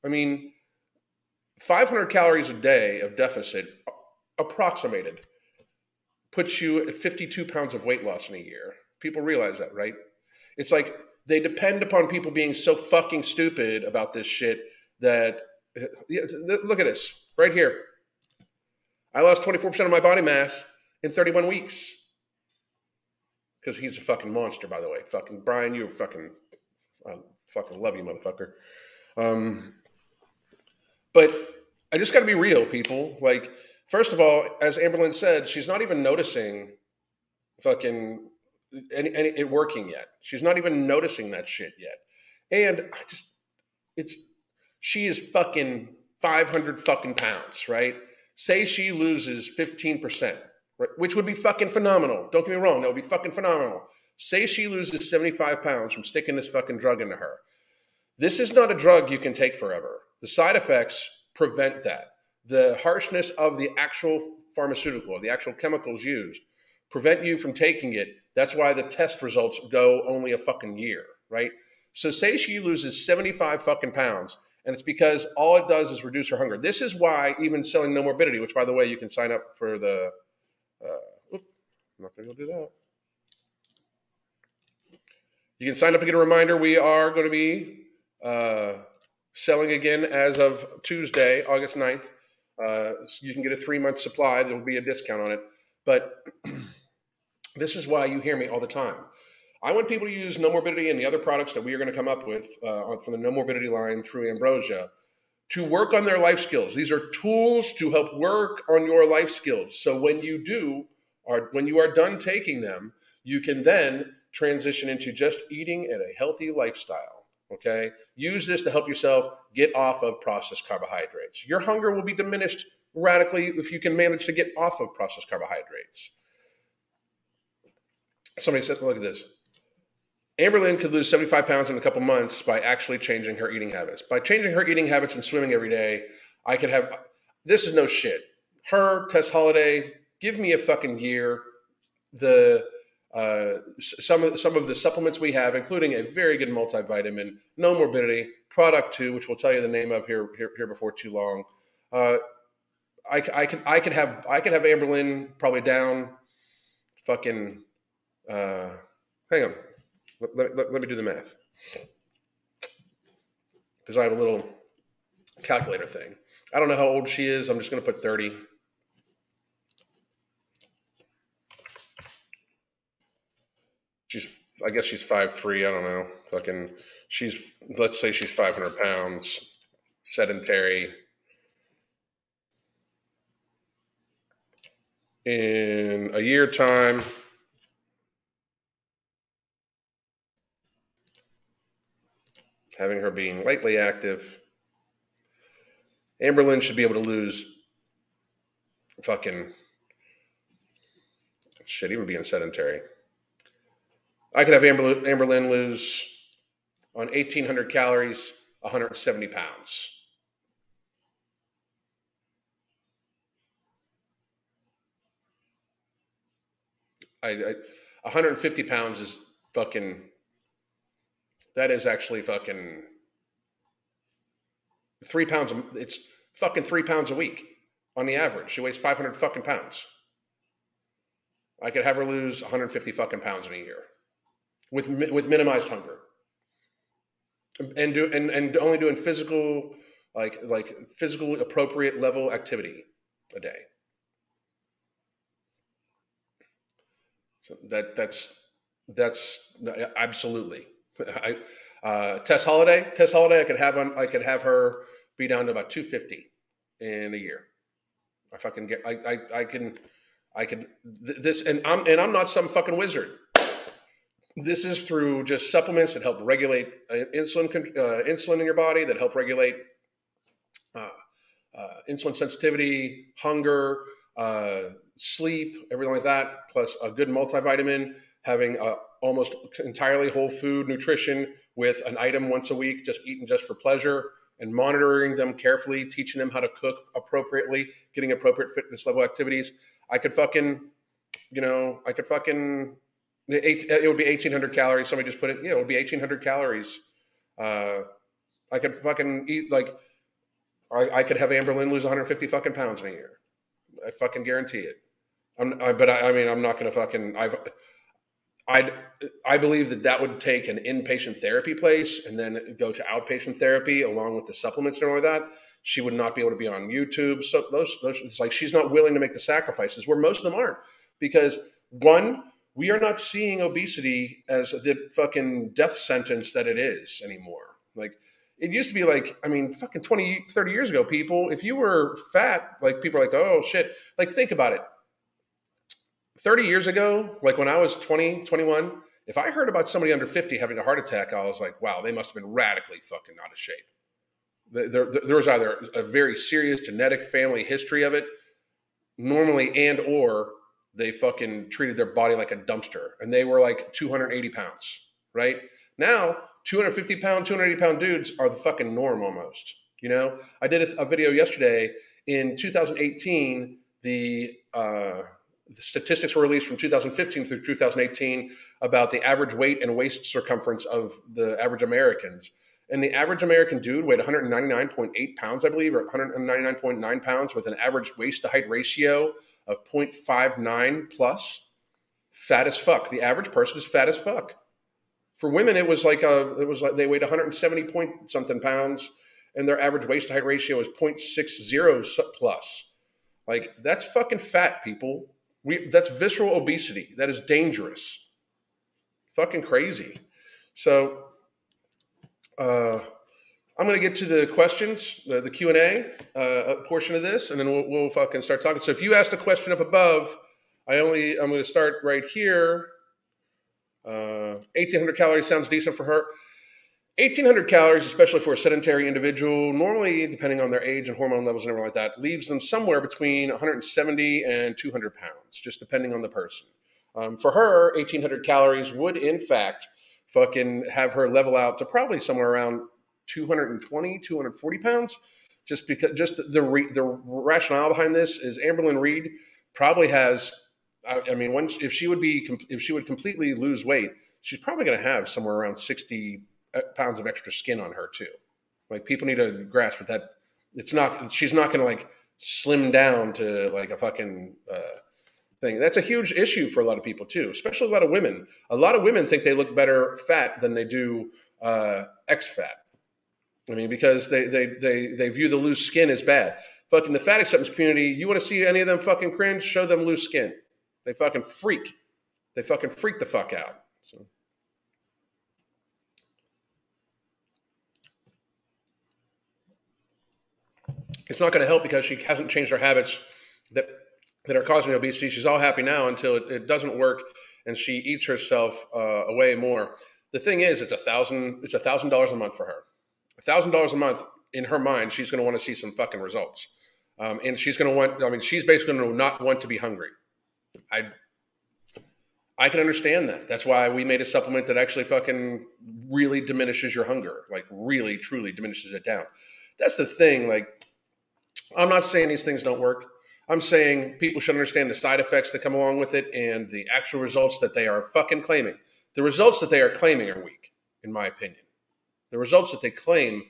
I mean, five hundred calories a day of deficit, approximated, puts you at fifty-two pounds of weight loss in a year. People realize that, right? It's like they depend upon people being so fucking stupid about this shit that look at this right here. I lost 24% of my body mass in 31 weeks. Because he's a fucking monster, by the way. Fucking Brian, you're fucking, I fucking love you, motherfucker. Um, but I just got to be real, people. Like, first of all, as Amberlynn said, she's not even noticing fucking any, any, it working yet. She's not even noticing that shit yet. And I just, it's, she is fucking 500 fucking pounds, right? Say she loses 15%, right? which would be fucking phenomenal. Don't get me wrong, that would be fucking phenomenal. Say she loses 75 pounds from sticking this fucking drug into her. This is not a drug you can take forever. The side effects prevent that. The harshness of the actual pharmaceutical, the actual chemicals used, prevent you from taking it. That's why the test results go only a fucking year, right? So say she loses 75 fucking pounds, and it's because all it does is reduce her hunger. This is why even selling no morbidity, which by the way, you can sign up for the. Uh, I'm not going to go do that. You can sign up to get a reminder. We are going to be uh, selling again as of Tuesday, August 9th. Uh, you can get a three month supply. There will be a discount on it. But this is why you hear me all the time. I want people to use No Morbidity and the other products that we are going to come up with uh, from the No Morbidity line through Ambrosia to work on their life skills. These are tools to help work on your life skills. So when you do, or when you are done taking them, you can then transition into just eating at a healthy lifestyle. Okay. Use this to help yourself get off of processed carbohydrates. Your hunger will be diminished radically if you can manage to get off of processed carbohydrates. Somebody said, look at this. Amberlynn could lose 75 pounds in a couple months by actually changing her eating habits. By changing her eating habits and swimming every day, I could have this is no shit. Her, Tess Holliday, give me a fucking year. The uh, some of some of the supplements we have, including a very good multivitamin, no morbidity, product two, which we'll tell you the name of here here, here before too long. Uh, I, I can I can have I can have Amberlynn probably down, fucking. Uh, hang on, let, let, let me do the math because I have a little calculator thing. I don't know how old she is. I'm just going to put thirty. she's I guess she's five three. I don't know. Fucking, she's let's say she's five hundred pounds, sedentary. In a year time, having her being lightly active, Amberlynn should be able to lose fucking should even being sedentary. I could have Amber, Amberlynn lose on 1,800 calories, 170 pounds. I, I 150 pounds is fucking. That is actually fucking three pounds. It's fucking three pounds a week on the average. She weighs 500 fucking pounds. I could have her lose 150 fucking pounds in a year with with minimized hunger and do and, and only doing physical like like physical appropriate level activity a day so that that's that's absolutely i uh tess holliday tess holliday i could have on i could have her be down to about 250 in a year i fucking get i i, I can i can this and i'm and i'm not some fucking wizard this is through just supplements that help regulate uh, insulin uh, insulin in your body, that help regulate uh, uh insulin sensitivity, hunger, uh, sleep, everything like that. Plus a good multivitamin, having almost entirely whole food nutrition with an item once a week, just eaten just for pleasure, and monitoring them carefully, teaching them how to cook appropriately, getting appropriate fitness level activities. I could fucking, you know, I could fucking it would be 1800 calories. Somebody just put it, yeah, it would be 1800 calories. Uh, I could fucking eat like, I, I could have Amberlynn lose 150 fucking pounds in a year. I fucking guarantee it. I'm, I, but I, I, mean, I'm not going to fucking, I've, I I believe that that would take an inpatient therapy place and then go to outpatient therapy along with the supplements and all of that. She would not be able to be on YouTube. So those, those it's like she's not willing to make the sacrifices where most of them aren't because one, we are not seeing obesity as the fucking death sentence that it is anymore. Like it used to be like, I mean, fucking 20, 30 years ago, people, if you were fat, like people are like, oh shit. Like think about it. 30 years ago, like when I was 20, 21, if I heard about somebody under 50 having a heart attack, I was like, wow, they must have been radically fucking out of shape. There, there, was either a very serious genetic family history of it, normally, and or they fucking treated their body like a dumpster and they were like 280 pounds, right? Now, 250 pound, 280 pound dudes are the fucking norm almost. You know, I did a, a video yesterday in 2018. the, uh, the statistics were released from 2015 through 2018 about the average weight and waist circumference of the average Americans. And the average American dude weighed 199.8 pounds, I believe, or 199.9 pounds, with an average waist to height ratio of 0.59 plus. Fat as fuck. The average person is fat as fuck. For women, it was like a, it was like they weighed 170 point something pounds, and their average waist to height ratio is 0.60 plus. Like that's fucking fat, people. We that's visceral obesity. That is dangerous. Fucking crazy. So uh, I'm going to get to the questions, the, the Q and A uh, portion of this, and then we'll, we'll fucking start talking. So if you asked a question up above, I only I'm going to start right here. Uh, 1800 calories sounds decent for her. 1800 calories, especially for a sedentary individual, normally depending on their age and hormone levels and everything like that, leaves them somewhere between 170 and 200 pounds, just depending on the person. Um, for her, 1800 calories would in fact fucking have her level out to probably somewhere around 220, 240 pounds. Just because, just the the rationale behind this is Amberlynn Reid probably has. I mean, once if she would be if she would completely lose weight, she's probably going to have somewhere around 60 uh, pounds of extra skin on her too. Like people need to grasp that. That it's not. She's not going to like slim down to like a fucking. Uh, thing. That's a huge issue for a lot of people too, especially a lot of women. A lot of women think they look better fat than they do uh, X fat. I mean, because they, they they they view the loose skin as bad. Fucking the fat acceptance community, you want to see any of them fucking cringe? Show them loose skin. They fucking freak. They fucking freak the fuck out. So. It's not going to help because she hasn't changed her habits that that are causing obesity. She's all happy now until it, it doesn't work and she eats herself uh, away more. The thing is, it's a thousand. It's a thousand dollars a month for her. A thousand dollars a month in her mind, she's going to want to see some fucking results, um, and she's going to want. I mean, she's basically going to not want to be hungry. I I can understand that. That's why we made a supplement that actually fucking really diminishes your hunger, like really truly diminishes it down. That's the thing. Like, I'm not saying these things don't work. I'm saying people should understand the side effects that come along with it and the actual results that they are fucking claiming. The results that they are claiming are weak, in my opinion. The results that they claim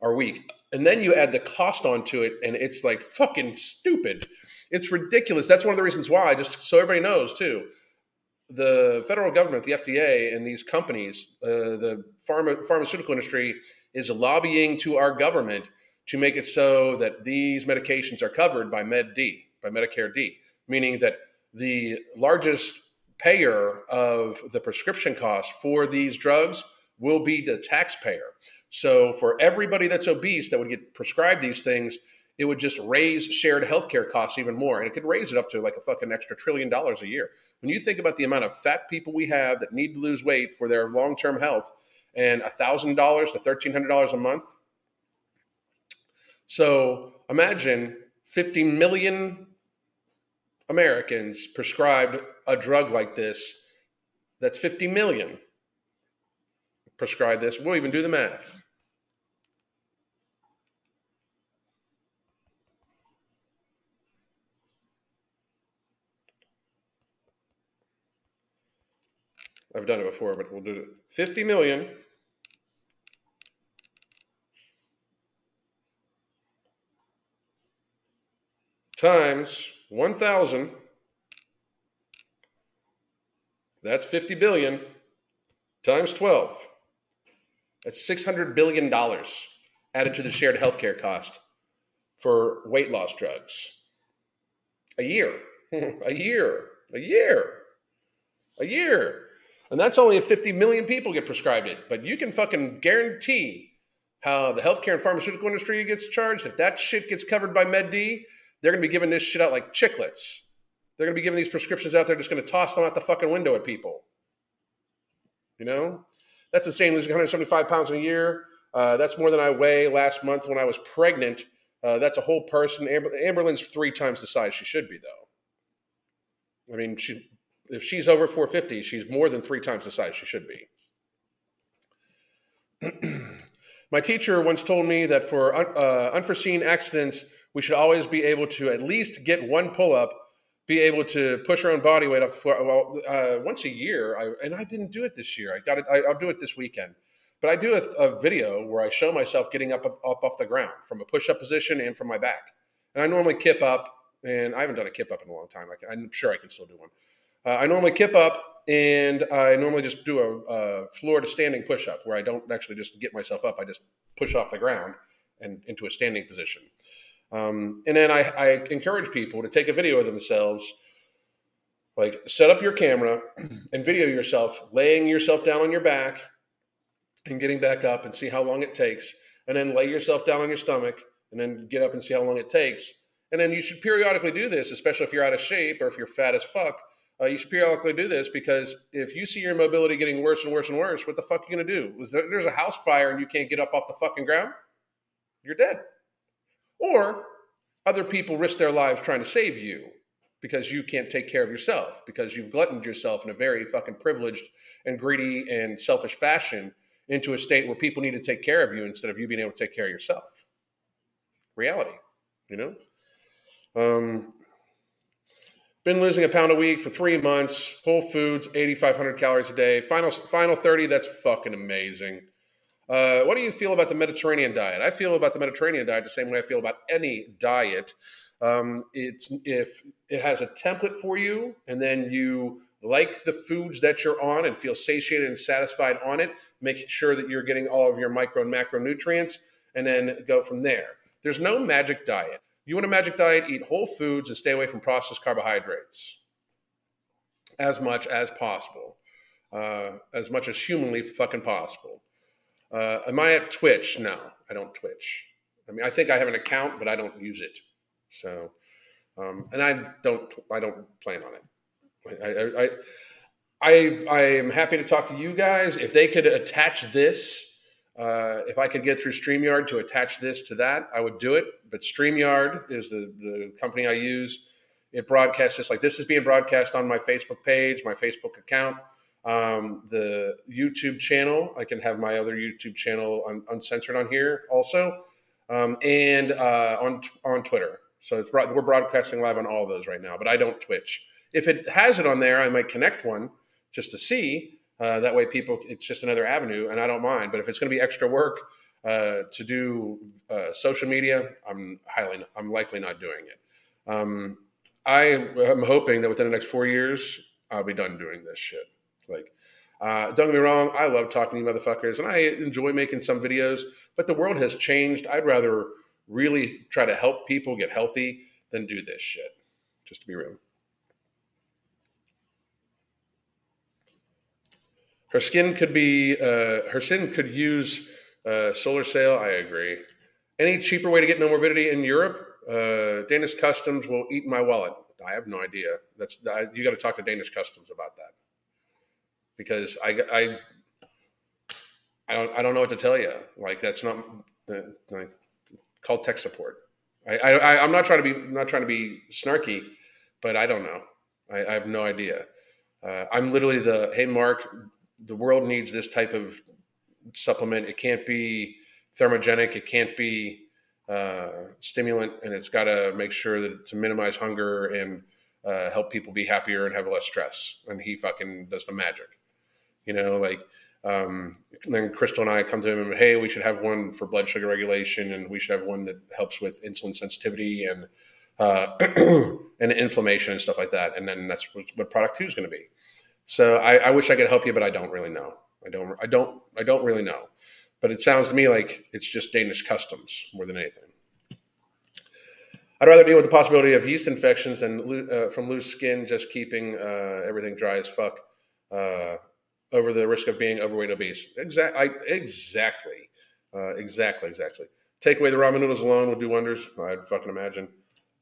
are weak. And then you add the cost onto it, and it's like fucking stupid. It's ridiculous. That's one of the reasons why, just so everybody knows, too. The federal government, the FDA, and these companies, uh, the pharma, pharmaceutical industry, is lobbying to our government to make it so that these medications are covered by Med D, by Medicare D, meaning that the largest payer of the prescription cost for these drugs will be the taxpayer. So for everybody that's obese that would get prescribed these things, it would just raise shared healthcare costs even more. And it could raise it up to like a fucking extra trillion dollars a year. When you think about the amount of fat people we have that need to lose weight for their long term health, and $1,000 to $1,300 a month so imagine 50 million Americans prescribed a drug like this. That's 50 million prescribed this. We'll even do the math. I've done it before, but we'll do it. 50 million times 1,000, that's 50 billion, times 12. That's $600 billion added to the shared healthcare cost for weight loss drugs. A year, a year, a year, a year. And that's only if 50 million people get prescribed it. But you can fucking guarantee how the healthcare and pharmaceutical industry gets charged. If that shit gets covered by MedD, they're going to be giving this shit out like chiclets. They're going to be giving these prescriptions out They're just going to toss them out the fucking window at people. You know, that's insane. Losing 175 pounds in a year. Uh, that's more than I weigh last month when I was pregnant. Uh, that's a whole person. Amber, Amberlynn's three times the size she should be, though. I mean, she if she's over 450, she's more than three times the size she should be. My teacher once told me that for uh, unforeseen accidents, we should always be able to at least get one pull up, be able to push our own body weight off the floor. Well, uh, once a year, I, and I didn't do it this year. I got it. I, will do it this weekend. But I do a, a, video where I show myself getting up up off the ground from a push up position and from my back. And I normally kip up, and I haven't done a kip up in a long time. I am sure I can still do one. Uh, I normally kip up, and I normally just do a, a floor to standing push up where I don't actually just get myself up. I just push off the ground and into a standing position. Um, and then I, I encourage people to take a video of themselves like set up your camera and video yourself laying yourself down on your back and getting back up and see how long it takes. And then lay yourself down on your stomach and then get up and see how long it takes. And then you should periodically do this especially if you're out of shape or if you're fat as fuck. Uh, you should periodically do this because if you see your mobility getting worse and worse and worse what the fuck are you going to do there's a house fire and you can't get up off the fucking ground? You're dead or other people risk their lives trying to save you because you can't take care of yourself because you've gluttoned yourself in a very fucking privileged and greedy and selfish fashion into a state where people need to take care of you instead of you being able to take care of yourself. Reality, you know? Um, been losing a pound a week for three months. Whole Foods, 8,500 calories a day. Final, final 30, that's fucking amazing. Uh, what do you feel about the Mediterranean diet? I feel about the Mediterranean diet the same way I feel about any diet. Um, it's if it has a template for you, and then you like the foods that you're on and feel satiated and satisfied on it, make sure that you're getting all of your micro and macronutrients, and then go from there. There's no magic diet. You want a magic diet, eat whole foods and stay away from processed carbohydrates as much as possible, uh, as much as humanly fucking possible. Uh, am I at Twitch? No, I don't Twitch. I mean, I think I have an account, but I don't use it. So, um, and I don't, I don't plan on it. I, I, I, I am happy to talk to you guys. If they could attach this, uh, if I could get through StreamYard to attach this to that, I would do it. But StreamYard is the, the company I use. It broadcasts this like this is being broadcast on my Facebook page, my Facebook account. Um, the YouTube channel, I can have my other YouTube channel un- uncensored on here also, um, and uh, on on Twitter. So it's we're broadcasting live on all of those right now, but I don't Twitch. If it has it on there, I might connect one just to see. Uh, that way, people, it's just another avenue, and I don't mind. But if it's going to be extra work uh, to do uh, social media, I'm highly, I'm likely not doing it. Um, I am hoping that within the next four years, I'll be done doing this shit. Like, uh, don't get me wrong, I love talking to you motherfuckers, and I enjoy making some videos. But the world has changed. I'd rather really try to help people get healthy than do this shit. Just to be real. Her skin could be. Uh, her skin could use uh, solar sail. I agree. Any cheaper way to get no morbidity in Europe? Uh, Danish Customs will eat my wallet. I have no idea. That's I, you got to talk to Danish Customs about that because I, I, I don't, I don't know what to tell you. Like that's not the, call tech support. I, I, I'm not trying to be, not trying to be snarky, but I don't know. I, I have no idea. Uh, I'm literally the, hey, Mark, the world needs this type of supplement. It can't be thermogenic. It can't be uh, stimulant, and it's got to make sure that to minimize hunger and uh, help people be happier and have less stress. And he fucking does the magic. You know, like um, then Crystal and I come to him and hey, we should have one for blood sugar regulation, and we should have one that helps with insulin sensitivity and uh, and inflammation and stuff like that. And then that's what, product two is going to be. So I, I, wish I could help you, but I don't really know. I don't. I don't. I don't really know. But it sounds to me like it's just Danish customs more than anything. I'd rather deal with the possibility of yeast infections than uh, from loose skin, just keeping uh, everything dry as fuck. Uh, over the risk of being overweight and obese. Exactly. Exactly. Uh, exactly. Exactly. Take away the ramen noodles alone would do wonders. I'd fucking imagine.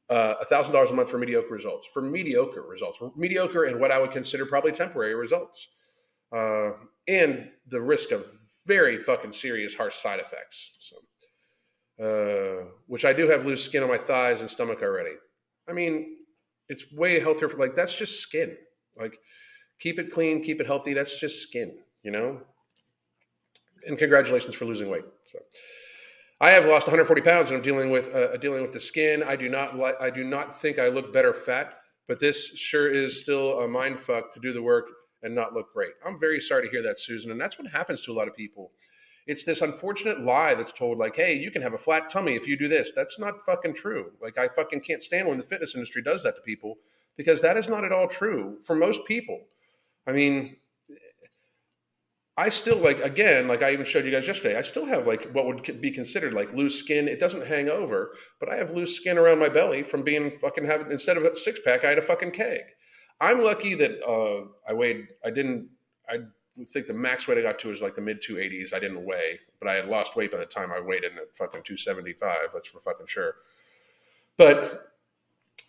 Uh, a thousand dollars a month for mediocre results. For mediocre results, mediocre and what I would consider probably temporary results, uh, and the risk of very fucking serious harsh side effects. So, uh, which I do have loose skin on my thighs and stomach already. I mean, it's way healthier for like that's just skin. Like keep it clean, keep it healthy. That's just skin, you know. And congratulations for losing weight. So, I have lost 140 pounds and I'm dealing with uh, dealing with the skin. I do not like. I do not think I look better fat, but this sure is still a mind fuck to do the work and not look great. I'm very sorry to hear that, Susan, and that's what happens to a lot of people. It's this unfortunate lie that's told, like, hey, you can have a flat tummy if you do this. That's not fucking true. Like, I fucking can't stand when the fitness industry does that to people because that is not at all true for most people. I mean, I still like again, like I even showed you guys yesterday. I still have like what would be considered like loose skin. It doesn't hang over, but I have loose skin around my belly from being fucking having instead of a six pack, I had a fucking keg. I'm lucky that uh, I weighed. I didn't. I think the max weight I got to was like the mid 280s. I didn't weigh, but I had lost weight by the time I weighed in at fucking 275. That's for fucking sure. But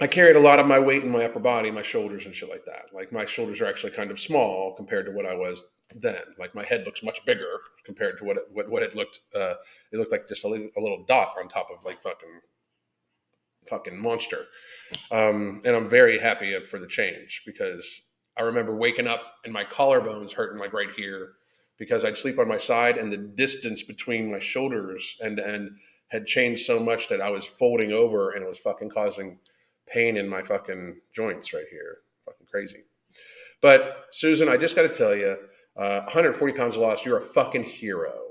I carried a lot of my weight in my upper body, my shoulders and shit like that. Like my shoulders are actually kind of small compared to what I was then. Like my head looks much bigger compared to what it, what, what it looked. Uh, it looked like just a little, a little dot on top of like fucking fucking monster. Um, and I'm very happy for the change because I remember waking up and my collarbones hurting like right here because I'd sleep on my side and the distance between my shoulders and and had changed so much that I was folding over and it was fucking causing pain in my fucking joints right here. Fucking crazy. But Susan, I just got to tell you, uh, 140 pounds lost, you're a fucking hero.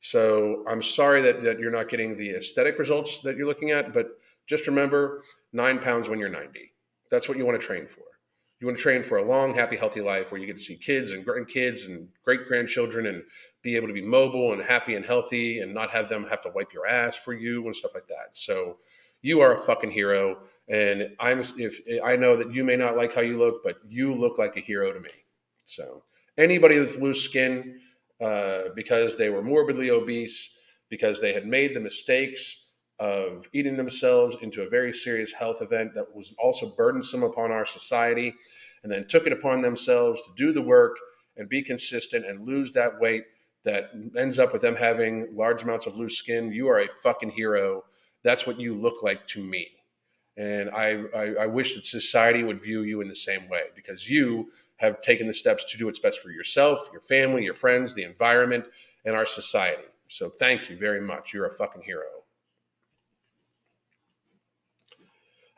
So I'm sorry that, that you're not getting the aesthetic results that you're looking at, but just remember nine pounds when you're 90. That's what you want to train for. You want to train for a long, happy, healthy life where you get to see kids and grandkids and great grandchildren and be able to be mobile and happy and healthy and not have them have to wipe your ass for you and stuff like that. So you are a fucking hero. And I'm if I know that you may not like how you look, but you look like a hero to me. So anybody with loose skin uh, because they were morbidly obese, because they had made the mistakes of eating themselves into a very serious health event that was also burdensome upon our society, and then took it upon themselves to do the work and be consistent and lose that weight that ends up with them having large amounts of loose skin. You are a fucking hero. That's what you look like to me. And I, I, I wish that society would view you in the same way because you have taken the steps to do what's best for yourself, your family, your friends, the environment, and our society. So thank you very much. You're a fucking hero.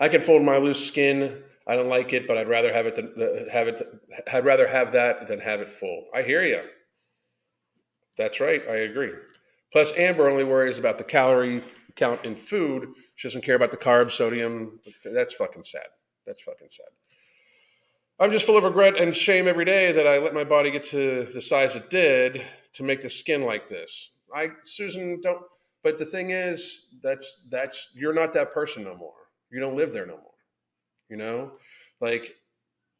I can fold my loose skin. I don't like it, but I'd rather have it than uh, have it. I'd rather have that than have it full. I hear you. That's right. I agree. Plus, Amber only worries about the calorie count in food. She doesn't care about the carbs, sodium. That's fucking sad. That's fucking sad. I'm just full of regret and shame every day that I let my body get to the size it did to make the skin like this. I, Susan, don't. But the thing is, that's that's you're not that person no more. You don't live there no more. You know, like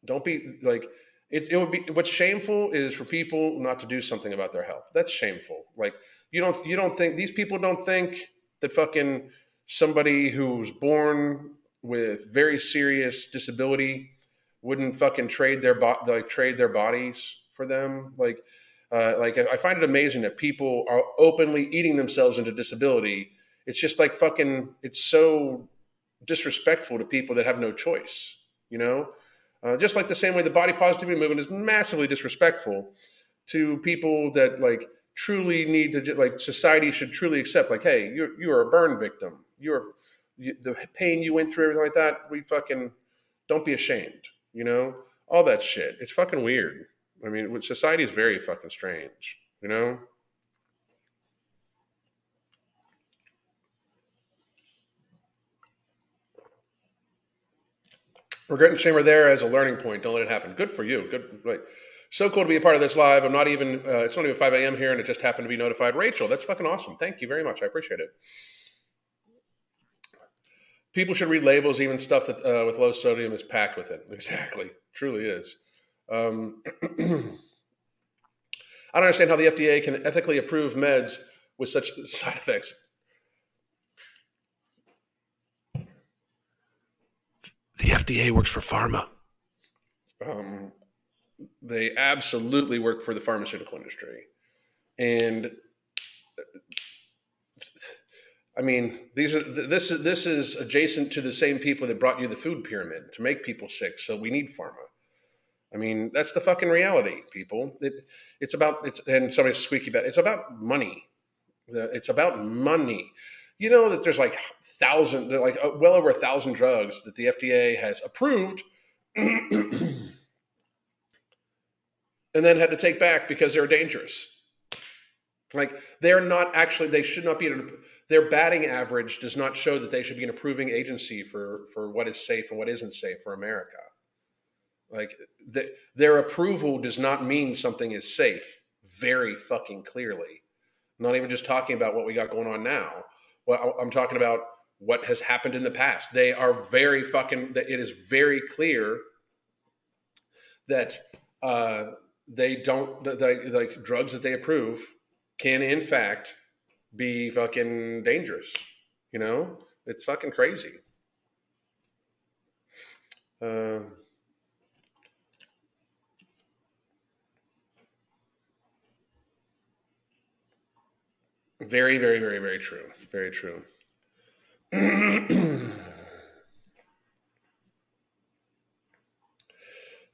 don't be like it, it would be what's shameful is for people not to do something about their health. That's shameful. Like you don't you don't think these people don't think that fucking somebody who's born with very serious disability wouldn't fucking trade their bo- like trade their bodies for them like uh, like I find it amazing that people are openly eating themselves into disability. It's just like fucking. It's so disrespectful to people that have no choice. You know, uh, just like the same way the body positivity movement is massively disrespectful to people that like truly need to like society should truly accept like hey you're you are a burn victim. You're you, the pain you went through everything like that we fucking don't be ashamed you know? All that shit. It's fucking weird. I mean society is very fucking strange you know? Regret and shame are there as a learning point. Don't let it happen. Good for you. Good like so cool to be a part of this live. I'm not even, uh, it's not even 5 a.m. here and it just happened to be notified. Rachel, that's fucking awesome. Thank you very much. I appreciate it. People should read labels, even stuff that uh, with low sodium is packed with it. Exactly. Truly is. Um, I don't understand how the FDA can ethically approve meds with such side effects. The FDA works for pharma. Um, they absolutely work for the pharmaceutical industry. And I mean, these are this is this is adjacent to the same people that brought you the food pyramid to make people sick. So we need pharma. I mean, that's the fucking reality, people. It, it's about it's and somebody's squeaky bed. It's about money. It's about money. You know that there's like thousand, like uh, well over a thousand drugs that the FDA has approved, and then had to take back because they're dangerous. Like they're not actually, they should not be. Their batting average does not show that they should be an approving agency for for what is safe and what isn't safe for America. Like the, their approval does not mean something is safe. Very fucking clearly. I'm not even just talking about what we got going on now. Well, I'm talking about what has happened in the past. They are very fucking. It is very clear that uh, they don't the, like drugs that they approve can in fact be fucking dangerous. You know, it's fucking crazy. Uh, very, very, very, very true. Very true.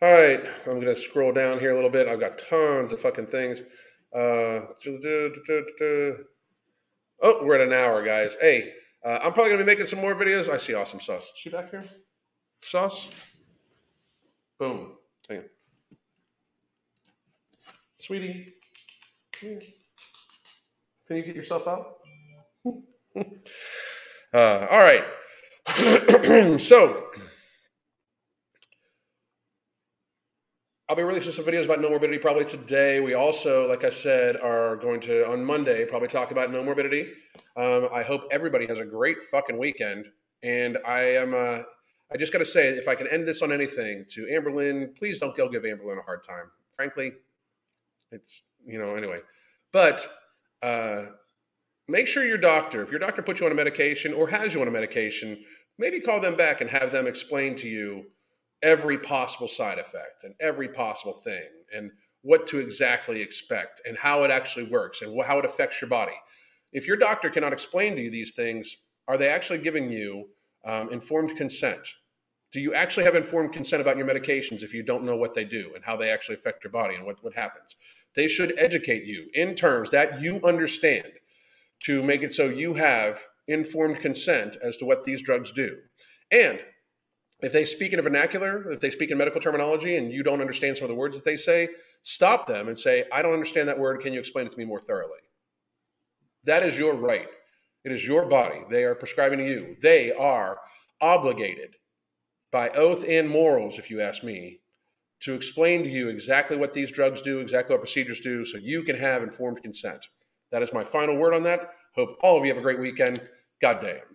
All right, I'm to scroll down here a little bit. I've got tons of fucking things. Uh, oh, we're at an hour, guys. Hey, uh, I'm probably to be making some more videos. I see awesome sauce. She back here? Sauce? Boom. Hang on. Sweetie. Can you get yourself out? uh, all right. so, I'll be releasing some videos about no morbidity probably today. We also, like I said, are going to on Monday probably talk about no morbidity. Um, I hope everybody has a great fucking weekend. And I am, uh, I just got to say, if I can end this on anything, to Amberlynn, please don't go give Amberlynn a hard time. Frankly, it's you know anyway. But uh, make sure your doctor, if your doctor puts you on a medication or has you on a medication, maybe call them back and have them explain to you every possible side effect and every possible thing and what to exactly expect and how it actually works and how it affects your body. If your doctor cannot explain to you these things, are they actually giving you um, informed consent? Do you actually have informed consent about your medications if you don't know what they do and how they actually affect your body and what, what happens? They should educate you in terms that you understand to make it so you have informed consent as to what these drugs do. And if they speak in a vernacular, if they speak in medical terminology and you don't understand some of the words that they say, stop them and say, I don't understand that word. Can you explain it to me more thoroughly? That is your right. It is your body. They are prescribing to you. They are obligated by oath and morals, if you ask me, to explain to you exactly what these drugs do, exactly what procedures do, so you can have informed consent. That is my final word on that. Hope all of you have a great weekend. God damn.